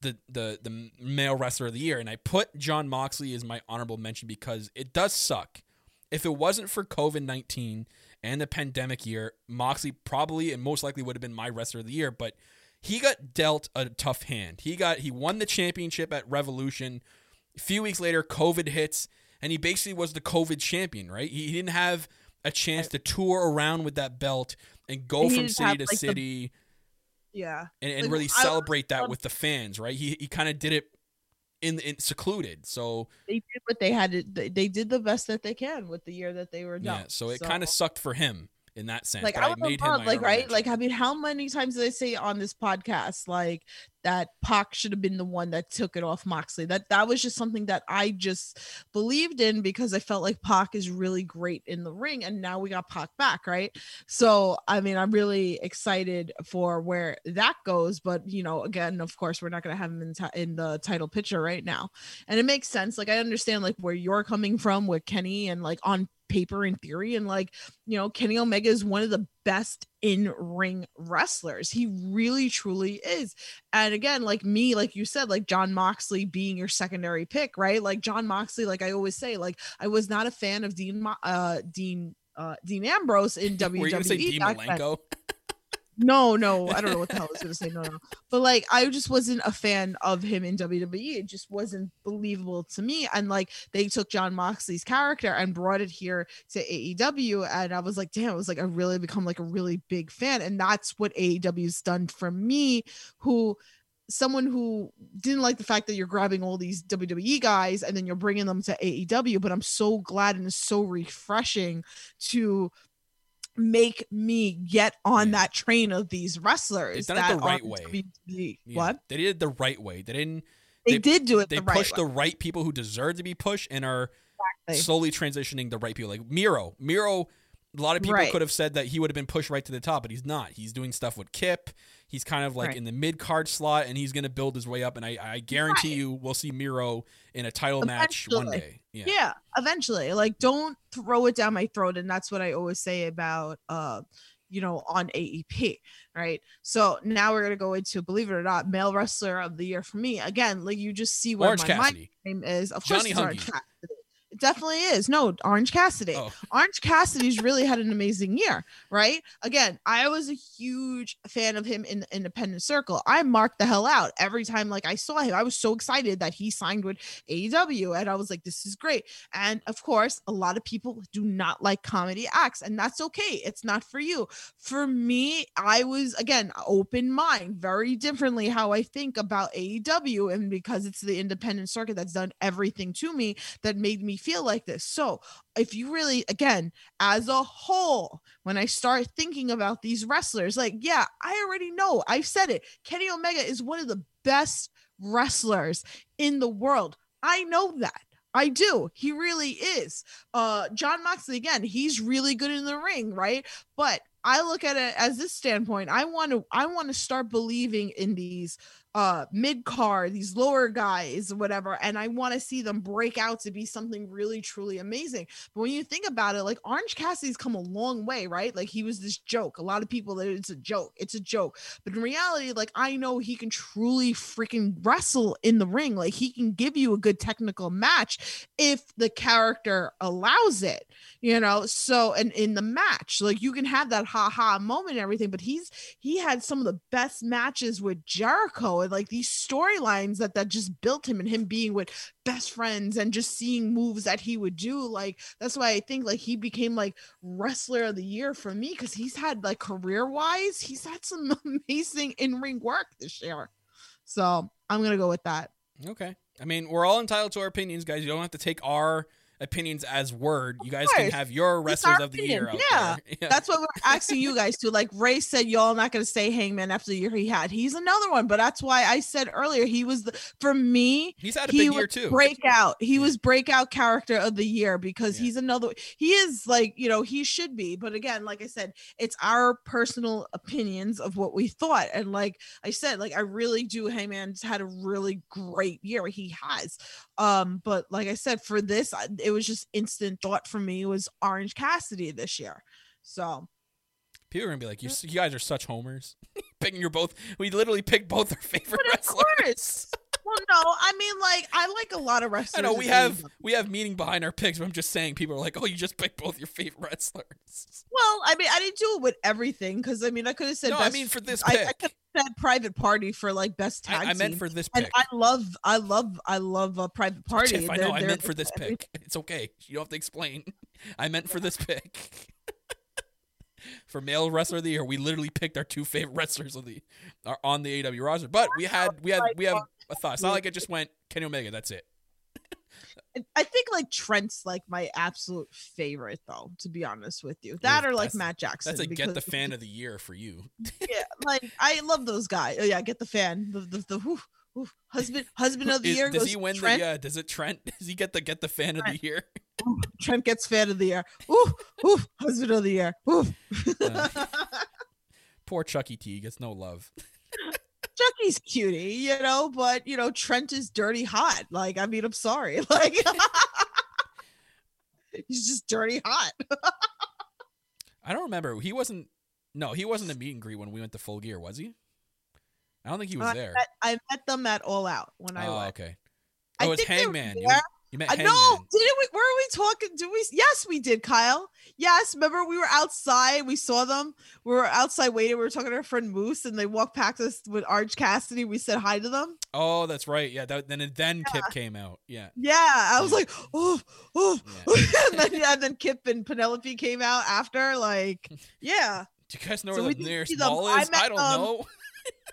the the the male wrestler of the year, and I put Jon Moxley as my honorable mention because it does suck. If it wasn't for COVID nineteen and the pandemic year, Moxley probably and most likely would have been my wrestler of the year. But he got dealt a tough hand. He got he won the championship at Revolution. A few weeks later, COVID hits, and he basically was the COVID champion. Right? He, he didn't have a chance to tour around with that belt and go He from city have, to like, city yeah and, and Like, really I- celebrate that with the fans, right? He he kind of did it in, in secluded. So they did what they had to they they did the best that they can with the year that they were done yeah, so it kind of sucked for him in that sense. like but I I would made have him like right mention. like I mean how many times did I say on this podcast like that Pac should have been the one that took it off Moxley that that was just something that I just believed in because I felt like Pac is really great in the ring and now we got Pac back right so I mean I'm really excited for where that goes but you know again of course we're not going to have him in, ti- in the title picture right now and it makes sense like I understand like where you're coming from with Kenny and like on paper in theory and like you know Kenny Omega is one of the best in ring wrestlers. He really truly is. And again like me like you said like Jon Moxley being your secondary pick right? Like Jon Moxley like I always say like I was not a fan of Dean Mo- uh Dean uh Dean Ambrose in WWE [laughs] Were you say Dean back then. No, no, I don't know what the hell I was gonna say. No, no, [laughs] but like I just wasn't a fan of him in WWE. It just wasn't believable to me. And like they took Jon Moxley's character and brought it here to AEW, and I was like, damn, it was like I really become like a really big fan, and that's what AEW's done for me. Who someone who didn't like the fact that you're grabbing all these WWE guys and then you're bringing them to AEW, but I'm so glad and it's so refreshing to make me get on Yeah. that train of these wrestlers. They've done it the that right way. WWE. Yeah, What? They did it the right way. They didn't. They, They- did do it They the right pushed way. the right people who deserve to be pushed and are Exactly. slowly transitioning the right people. Like Miro. Miro. A lot of people Right. could have said that he would have been pushed right to the top, but he's not. He's doing stuff with Kip. He's kind of like Right. in the mid card slot, and he's going to build his way up. And I, I guarantee Right. you, we'll see Miro in a title match one day. Yeah. yeah eventually like don't throw it down my throat and that's what i always say about uh you know on aep right so now we're gonna go into believe it or not male wrestler of the year for me again like you just see where Orange my Cassidy. frame is of course Orange Hungy. It definitely is no orange cassidy Oh, Orange Cassidy's really had an amazing year, right? Again, I was a huge fan of him in the independent circle. I marked the hell out every time like I saw him. I was so excited that he signed with AEW and I was like this is great. And of course, a lot of people do not like comedy acts and that's okay. It's not for you. For me, I was again open mind, very differently how I think about AEW and because it's the independent circuit that's done everything to me that made me feel like this. So, if you really again as a whole when i start thinking about these wrestlers like yeah i already know i've said it kenny omega is one of the best wrestlers in the world i know that I do. He really is. Uh Jon Moxley again, he's really good in the ring, right? But I look at it as this standpoint. I want to I want to start believing in these uh mid card, these lower guys, whatever, and I want to see them break out to be something really truly amazing. But when you think about it, like Orange Cassidy's come a long way, right? Like he was this joke. A lot of people that it's a joke. It's a joke. But in reality, like I know he can truly freaking wrestle in the ring. Like he can give you a good technical match if the character allows it, you know. So and in the match, like you can have that ha ha moment and everything, but he's he had some of the best matches with Jericho and like these storylines that that just built him and him being with best friends and just seeing moves that he would do like that's why i think like he became like wrestler of the year for me because he's had like career wise he's had some [laughs] amazing in-ring work this year so i'm gonna go with that okay. I mean, we're all entitled to our opinions, guys. You don't have to take our opinions as word. You guys can have your wrestlers of the year out. Yeah. [laughs] Yeah. that's what we're asking you guys to like ray said y'all not gonna say hangman after the year he had he's another one but that's why i said earlier he was the for me He's had a he big year too. breakout. He Yeah. was breakout character of the year because Yeah. he's another. He is like you know he should be, but again, like I said, it's our personal opinions of what we thought, and like I said, like I really do. Hangman's had a really great year. He has, um, but like I said, for this, it was just instant thought for me was Orange Cassidy this year. So People are gonna be like, you, you guys are such homers. [laughs] Picking your both. We literally picked both our favorite But of wrestlers. Well, no, I mean like I like a lot of wrestlers. I know we have we have meaning behind our picks, but I'm just saying people are like, oh, you just picked both your favorite wrestlers. Well, I mean, I didn't do it with everything because I mean, I could have said. No, I mean for this I, pick. I could have said private party for like best tag I, I meant for this and. I love, I love, I love a private party. Tiff, I They're- know. I they're meant for this pick. It's okay. You don't have to explain. [laughs] I meant for this pick. [laughs] for male wrestler of the year, we literally picked our two favorite wrestlers of the are on the AW roster. But we had we had we have a thought. It's not like it just went Kenny Omega. That's it. [laughs] I- think like Trent's like my absolute favorite though. To be honest with you, that or like Matt Jackson. That's a get the fan [laughs] of the year for you. [laughs] Yeah, like I love those guys. Oh yeah, get the fan. The the, the whew, whew, husband husband of the Is- year does he win Trent. the? Uh, does it Trent? Does he get the get the fan of the Trent. year? Trent gets fan of the year. Ooh, ooh, husband of the year. Ooh. Uh. Poor Chucky T gets no love. Chucky's cutie, you know, but you know, Trent is dirty hot. Like, I mean, I'm sorry. [laughs] Like he's just dirty hot. [laughs] I don't remember. He wasn't. No, he wasn't a meet and greet when we went to Full Gear, was he? I don't think he was I there. met, I met them at All Out when I Oh, went. okay. I Oh, it's think they Hangman. You. You met I Hangman. know. Didn't we? Were we talking? Do we? Yes, we did, Kyle. Yes. Remember, we were outside. We saw them. We were outside waiting. We were talking to our friend Moose, and they walked past us with Orange Cassidy. We said hi to them. Oh, that's right. Yeah. That, then then Kip came out. Yeah. Yeah, I was Yeah. like, oh, oh, Yeah. [laughs] and then yeah, and then Kip and Penelope came out after. Like, [laughs] yeah. Do you guys know So where the nearest mall I is? met I don't them. know. [laughs]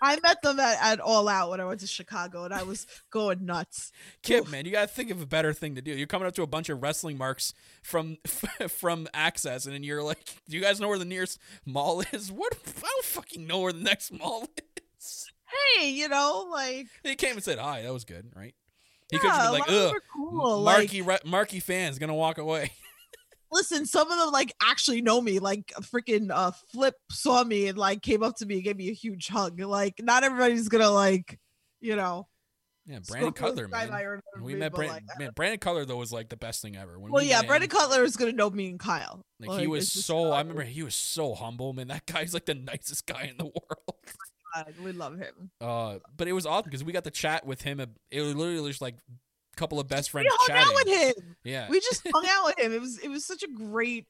I met them at, at All Out when I went to Chicago, and I was going nuts. Kip, man, you gotta think of a better thing to do. You're coming up to a bunch of wrestling marks from [laughs] from Access, and then you're like, "Do you guys know where the nearest mall is?" [laughs] What? I don't fucking know where the next mall is. Hey, you know, like He came and said hi. That was good, right? He yeah, could have been like, lot of them "Ugh, cool. Like, marky re- marky fans gonna walk away." [laughs] listen, some of them like actually know me. Like a freaking uh, Flip saw me and like came up to me and gave me a huge hug. Like, not everybody's gonna like, you know. Yeah, Brandon Cutler, man. We me, met Brandon. like, man, Brandon Cutler though was like the best thing ever. When Well, we yeah, Brandon him, Cutler is gonna know me and Kyle. Like he was just, so. uh, I remember he was so humble, man. That guy's like the [laughs] nicest guy in the world. God, we love him. Uh, but it was awesome because we got to chat with him. It was literally just like couple of best friends We hung chatting. out with him. Yeah. We just hung [laughs] out with him. It was it was such a great.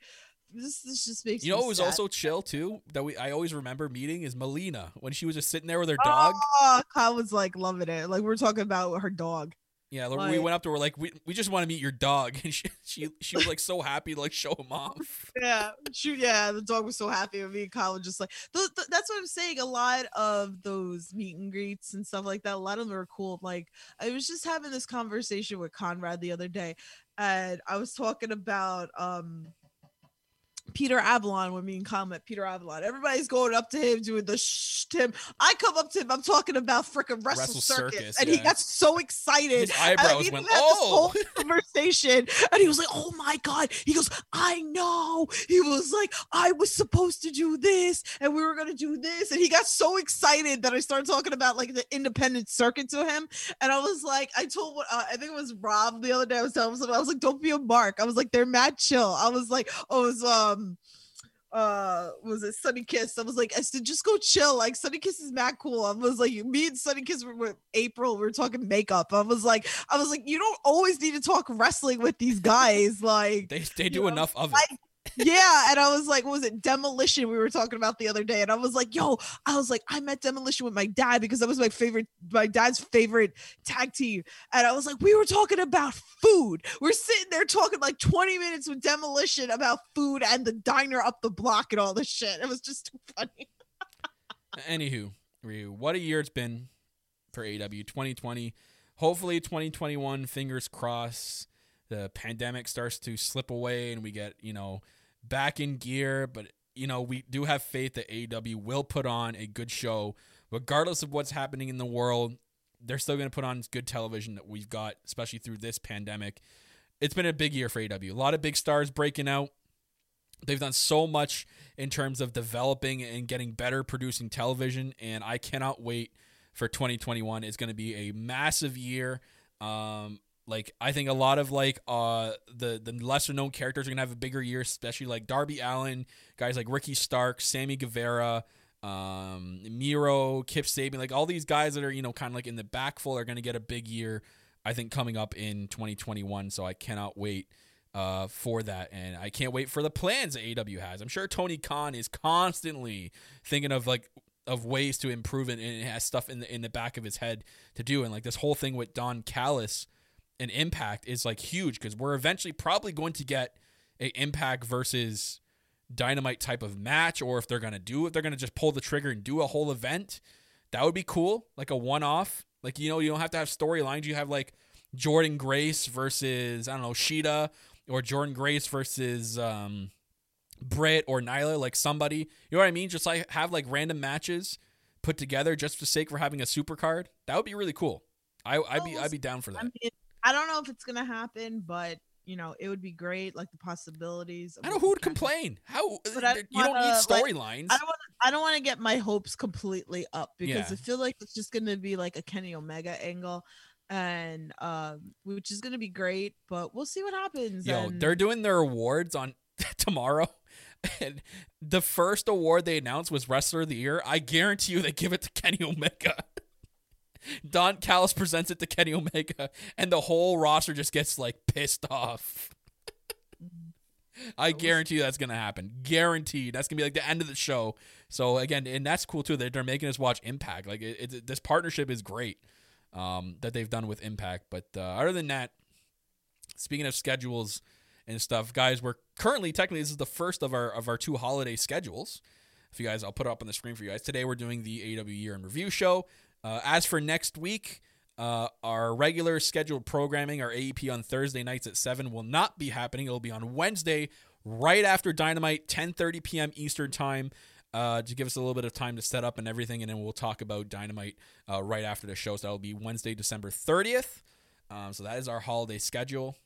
This this just makes you know what was sad. also chill too that we I always remember meeting is Melina when she was just sitting there with her dog. Oh, Kyle was like loving it. Like we we're talking about her dog. Yeah, like, we went up to her like we, we just want to meet your dog, [laughs] and she she she was like so happy to like show him off. Yeah, shoot. Yeah, the dog was so happy with me. and Kyle was just like, th- th- that's what I'm saying. A lot of those meet and greets and stuff like that, a lot of them are cool. Like, I was just having this conversation with Conrad the other day, and I was talking about um Peter Avalon when me and Kyle met Peter Avalon. Everybody's going up to him doing the shh to him. I come up to him, I'm talking about freaking Wrestle, Wrestle Circus, Circus, and yeah. he got so excited. His And eyebrows we went, had this whole "Oh!" [laughs] conversation, and he was like, "Oh my god!" He goes, "I know." He was like, "I was supposed to do this, and we were gonna do this," and he got so excited that I started talking about like the independent circuit to him, and I was like, I told what uh, I think it was Rob the other day. I was telling him, something, I was like, "Don't be a mark." I was like, "They're mad chill." I was like, "Oh, it was um." Uh was it Sunny Kiss? I was like, I said, just go chill. Like Sunny Kiss is mad cool. I was like, me and Sunny Kiss were with April. we are talking makeup. I was like, I was like, you don't always need to talk wrestling with these guys. Like, They they do know, enough of it. I- yeah. And I was like, what was it Demolition? We were talking about the other day, and I was like, yo, I was like, I met Demolition with my dad because that was my favorite, my dad's favorite tag team. And I was like, we were talking about food. We're sitting there talking like 20 minutes with Demolition about food and the diner up the block and all this shit. It was just too funny. Anywho, Ryu, what a year it's been for AW 2020. Hopefully 2021, fingers crossed, the pandemic starts to slip away and we get, you know, back in gear. But, you know, we do have faith that AW will put on a good show, regardless of what's happening in the world. They're still going to put on good television that we've got, especially through this pandemic. It's been a big year for AW. A lot of big stars breaking out. They've done so much in terms of developing and getting better producing television, and I cannot wait for 2021. It's going to be a massive year. Um, like I think a lot of like uh the the lesser known characters are gonna have a bigger year, especially like Darby Allin, guys like Ricky Stark, Sammy Guevara, um, Miro, Kip Sabian, like all these guys that are you know kind of like in the backful are gonna get a big year. I think coming up in 2021. So I cannot wait uh, for that, and I can't wait for the plans that AW has. I'm sure Tony Khan is constantly thinking of like of ways to improve it, and has stuff in the in the back of his head to do. And like this whole thing with Don Callis and Impact is like huge because we're eventually probably going to get a Impact versus Dynamite type of match, or if they're gonna do it, they're gonna just pull the trigger and do a whole event. That would be cool, like a one off. Like you know, you don't have to have storylines. You have like Jordynne Grace versus I don't know Shida, or Jordynne Grace versus um, Britt or Nyla, like somebody. You know what I mean? Just like have like random matches put together just for sake for having a super card. That would be really cool. I, I'd be I'd be down for that. I don't know if it's gonna happen, but you know, it would be great. Like the possibilities. of I don't know who would complain. How But I you don't need wanna, like, storylines. I don't want. I don't want to get my hopes completely up because Yeah. I feel like it's just gonna be like a Kenny Omega angle, and um, which is gonna be great. But we'll see what happens. Yo, and they're doing their awards on [laughs] tomorrow. And the first award they announced was Wrestler of the Year. I guarantee you they give it to Kenny Omega. [laughs] [laughs] Don Callis presents it to Kenny Omega, and the whole roster just gets like pissed off. [laughs] I guarantee you that's gonna happen. Guaranteed. That's gonna be like the end of the show. So again, and that's cool too. They're, they're making us watch Impact. Like it, it, this partnership is great um, that they've done with Impact. But uh, other than that, speaking of schedules and stuff, guys, we're currently technically this is the first of our of our two holiday schedules. If you guys, I'll put it up on the screen for you guys. Today we're doing the AEW Year in Review show. Uh, as for next week, uh, our regular scheduled programming, our AEP on Thursday nights at seven, will not be happening. It'll be on Wednesday, right after Dynamite, 10:30 p.m. Eastern time. Uh, to give us a little bit of time to set up and everything, and then we'll talk about Dynamite uh, right after the show. So that'll be Wednesday, December 30th. Um, so that is our holiday schedule.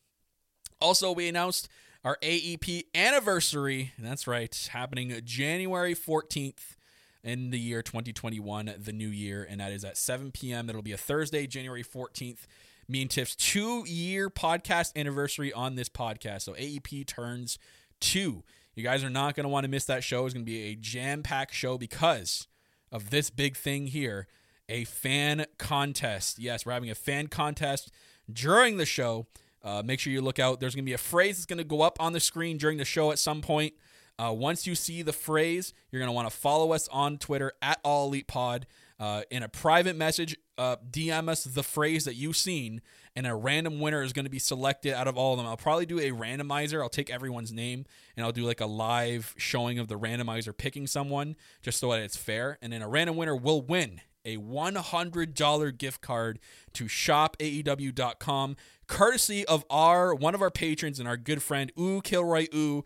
Also, we announced our AEP anniversary. That's right, happening January 14th in the year 2021, the new year, and that is at 7 p.m. That'll be a Thursday, January 14th. Me and Tiff's two year podcast anniversary on this podcast. So AEP turns two. You guys are not going to want to miss that show. It's going to be a jam packed show because of this big thing here a fan contest. Yes, we're having a fan contest during the show. Uh, make sure you look out. There's going to be a phrase that's going to go up on the screen during the show at some point. Uh, once you see the phrase, you're going to want to follow us on Twitter at All Elite Pod. Uh, in a private message, uh, DM us the phrase that you've seen, and a random winner is going to be selected out of all of them. I'll probably do a randomizer. I'll take everyone's name and I'll do like a live showing of the randomizer picking someone just so that it's fair. And then a random winner will win a $100 gift card to shopaew.com courtesy of our one of our patrons and our good friend Ooh Kilroy Ooh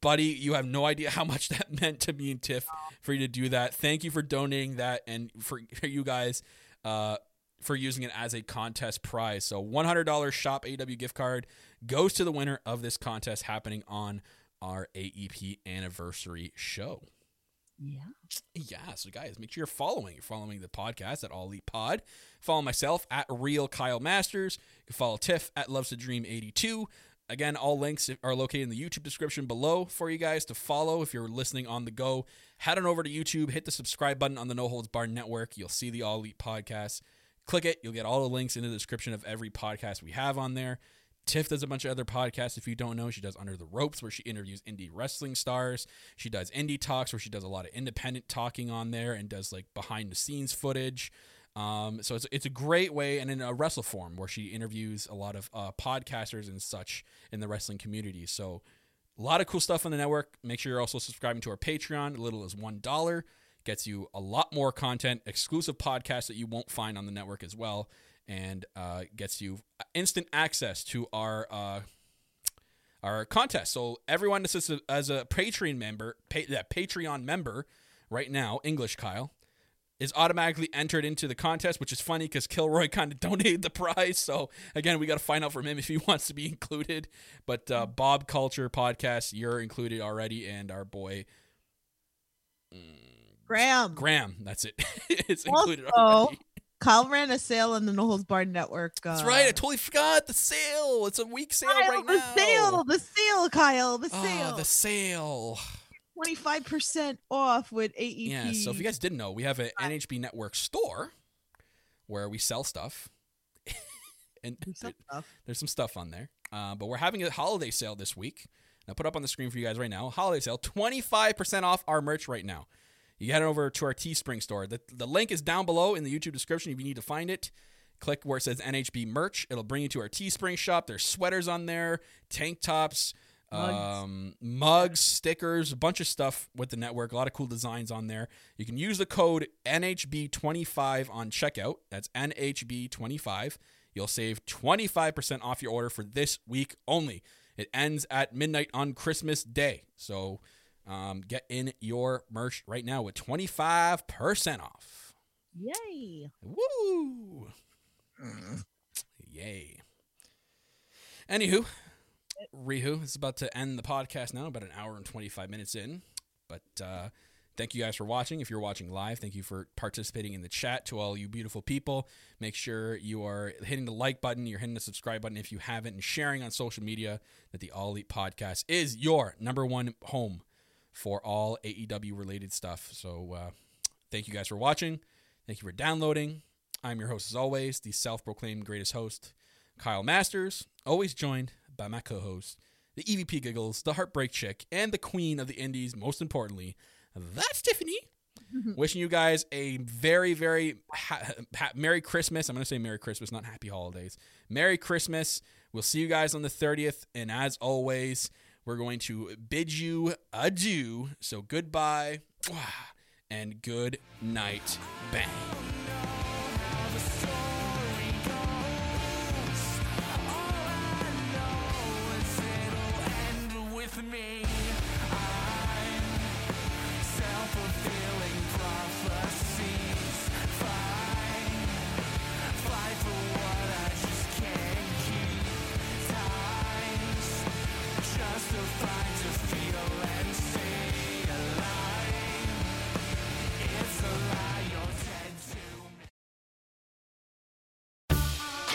buddy, you have no idea how much [laughs] that meant to me and Tiff for you to do that. Thank you for donating that and for, for you guys uh, for using it as a contest prize. So $100 shop AW gift card goes to the winner of this contest happening on our AEP anniversary show. Yeah. Yeah. So guys, make sure you're following. You're following the podcast at All Elite Pod. Follow myself at Real Kyle Masters. You can follow Tiff at Loves to Dream 82. Again, all links are located in the YouTube description below for you guys to follow if you're listening on the go. Head on over to YouTube, hit the subscribe button on the No Holds Barred Network. You'll see the All Elite podcast. Click it. You'll get all the links in the description of every podcast we have on there. Tiff does a bunch of other podcasts. If you don't know, she does Under the Ropes, where she interviews indie wrestling stars. She does Indie Talks, where she does a lot of independent talking on there and does like behind the scenes footage. Um, so it's, it's a great way, and in a wrestle form where she interviews a lot of uh, podcasters and such in the wrestling community. So a lot of cool stuff on the network. Make sure you're also subscribing to our Patreon. A little as one dollar gets you a lot more content, exclusive podcasts that you won't find on the network as well, and uh, gets you instant access to our. Uh, our contest. So everyone that's as a, Patreon member, pay, that Patreon member right now, English Kyle, is automatically entered into the contest, which is funny because Kilroy [laughs] kind of donated the prize. So again, we got to find out from him if he [laughs] wants to be included. But uh, Bob Culture podcast, you're included already, and our boy Graham. Graham, that's it. [laughs] it's included Also, already. Kyle ran a sale on the No Holds Barred Network. Uh, That's right. I totally forgot the sale. It's a week sale Kyle, right the now. The sale, the sale, Kyle, the sale. the sale. Twenty five percent off with AEP. Yeah. So if you guys didn't know, we have an NHB Network store where we sell stuff, [laughs] and some stuff. There's some stuff on there. Uh, but we're having a holiday sale this week. I'll put up on the screen for you guys right now. Holiday sale, 25% off our merch right now. You head over to our Teespring store. The, the link is down below in the YouTube description if you need to find it. Click where it says NHB merch. It'll bring you to our Teespring shop. There's sweaters on there, tank tops, Mugs. um, mugs, stickers, a bunch of stuff with the network. A lot of cool designs on there. You can use the code NHB25 on checkout. That's NHB25. You'll save 25% off your order for this week only. It ends at midnight on Christmas Day. So um, get in your merch right now with 25% off. Yay! Woo! Yay. Anywho, Rihu is about to end the podcast now, about an hour and 25 minutes in. But uh, thank you guys for watching. If you're watching live, thank you for participating in the chat to all you beautiful people. Make sure you are hitting the like button, you're hitting the subscribe button if you haven't, and sharing on social media that the All Elite Podcast is your number one home for all AEW related stuff. So uh, thank you guys for watching. Thank you for downloading. I'm your host, as always, the self proclaimed greatest host, Kyle Masters, always joined by my co host, the EVP Giggles, the Heartbreak Chick, and the Queen of the Indies, most importantly, that's [laughs] Tiffany. Wishing you guys a very, very ha- ha- Merry Christmas. I'm going to say Merry Christmas, not Happy Holidays. Merry Christmas. We'll see you guys on the 30th. And as always, we're going to bid you adieu. So goodbye and good night. Bang.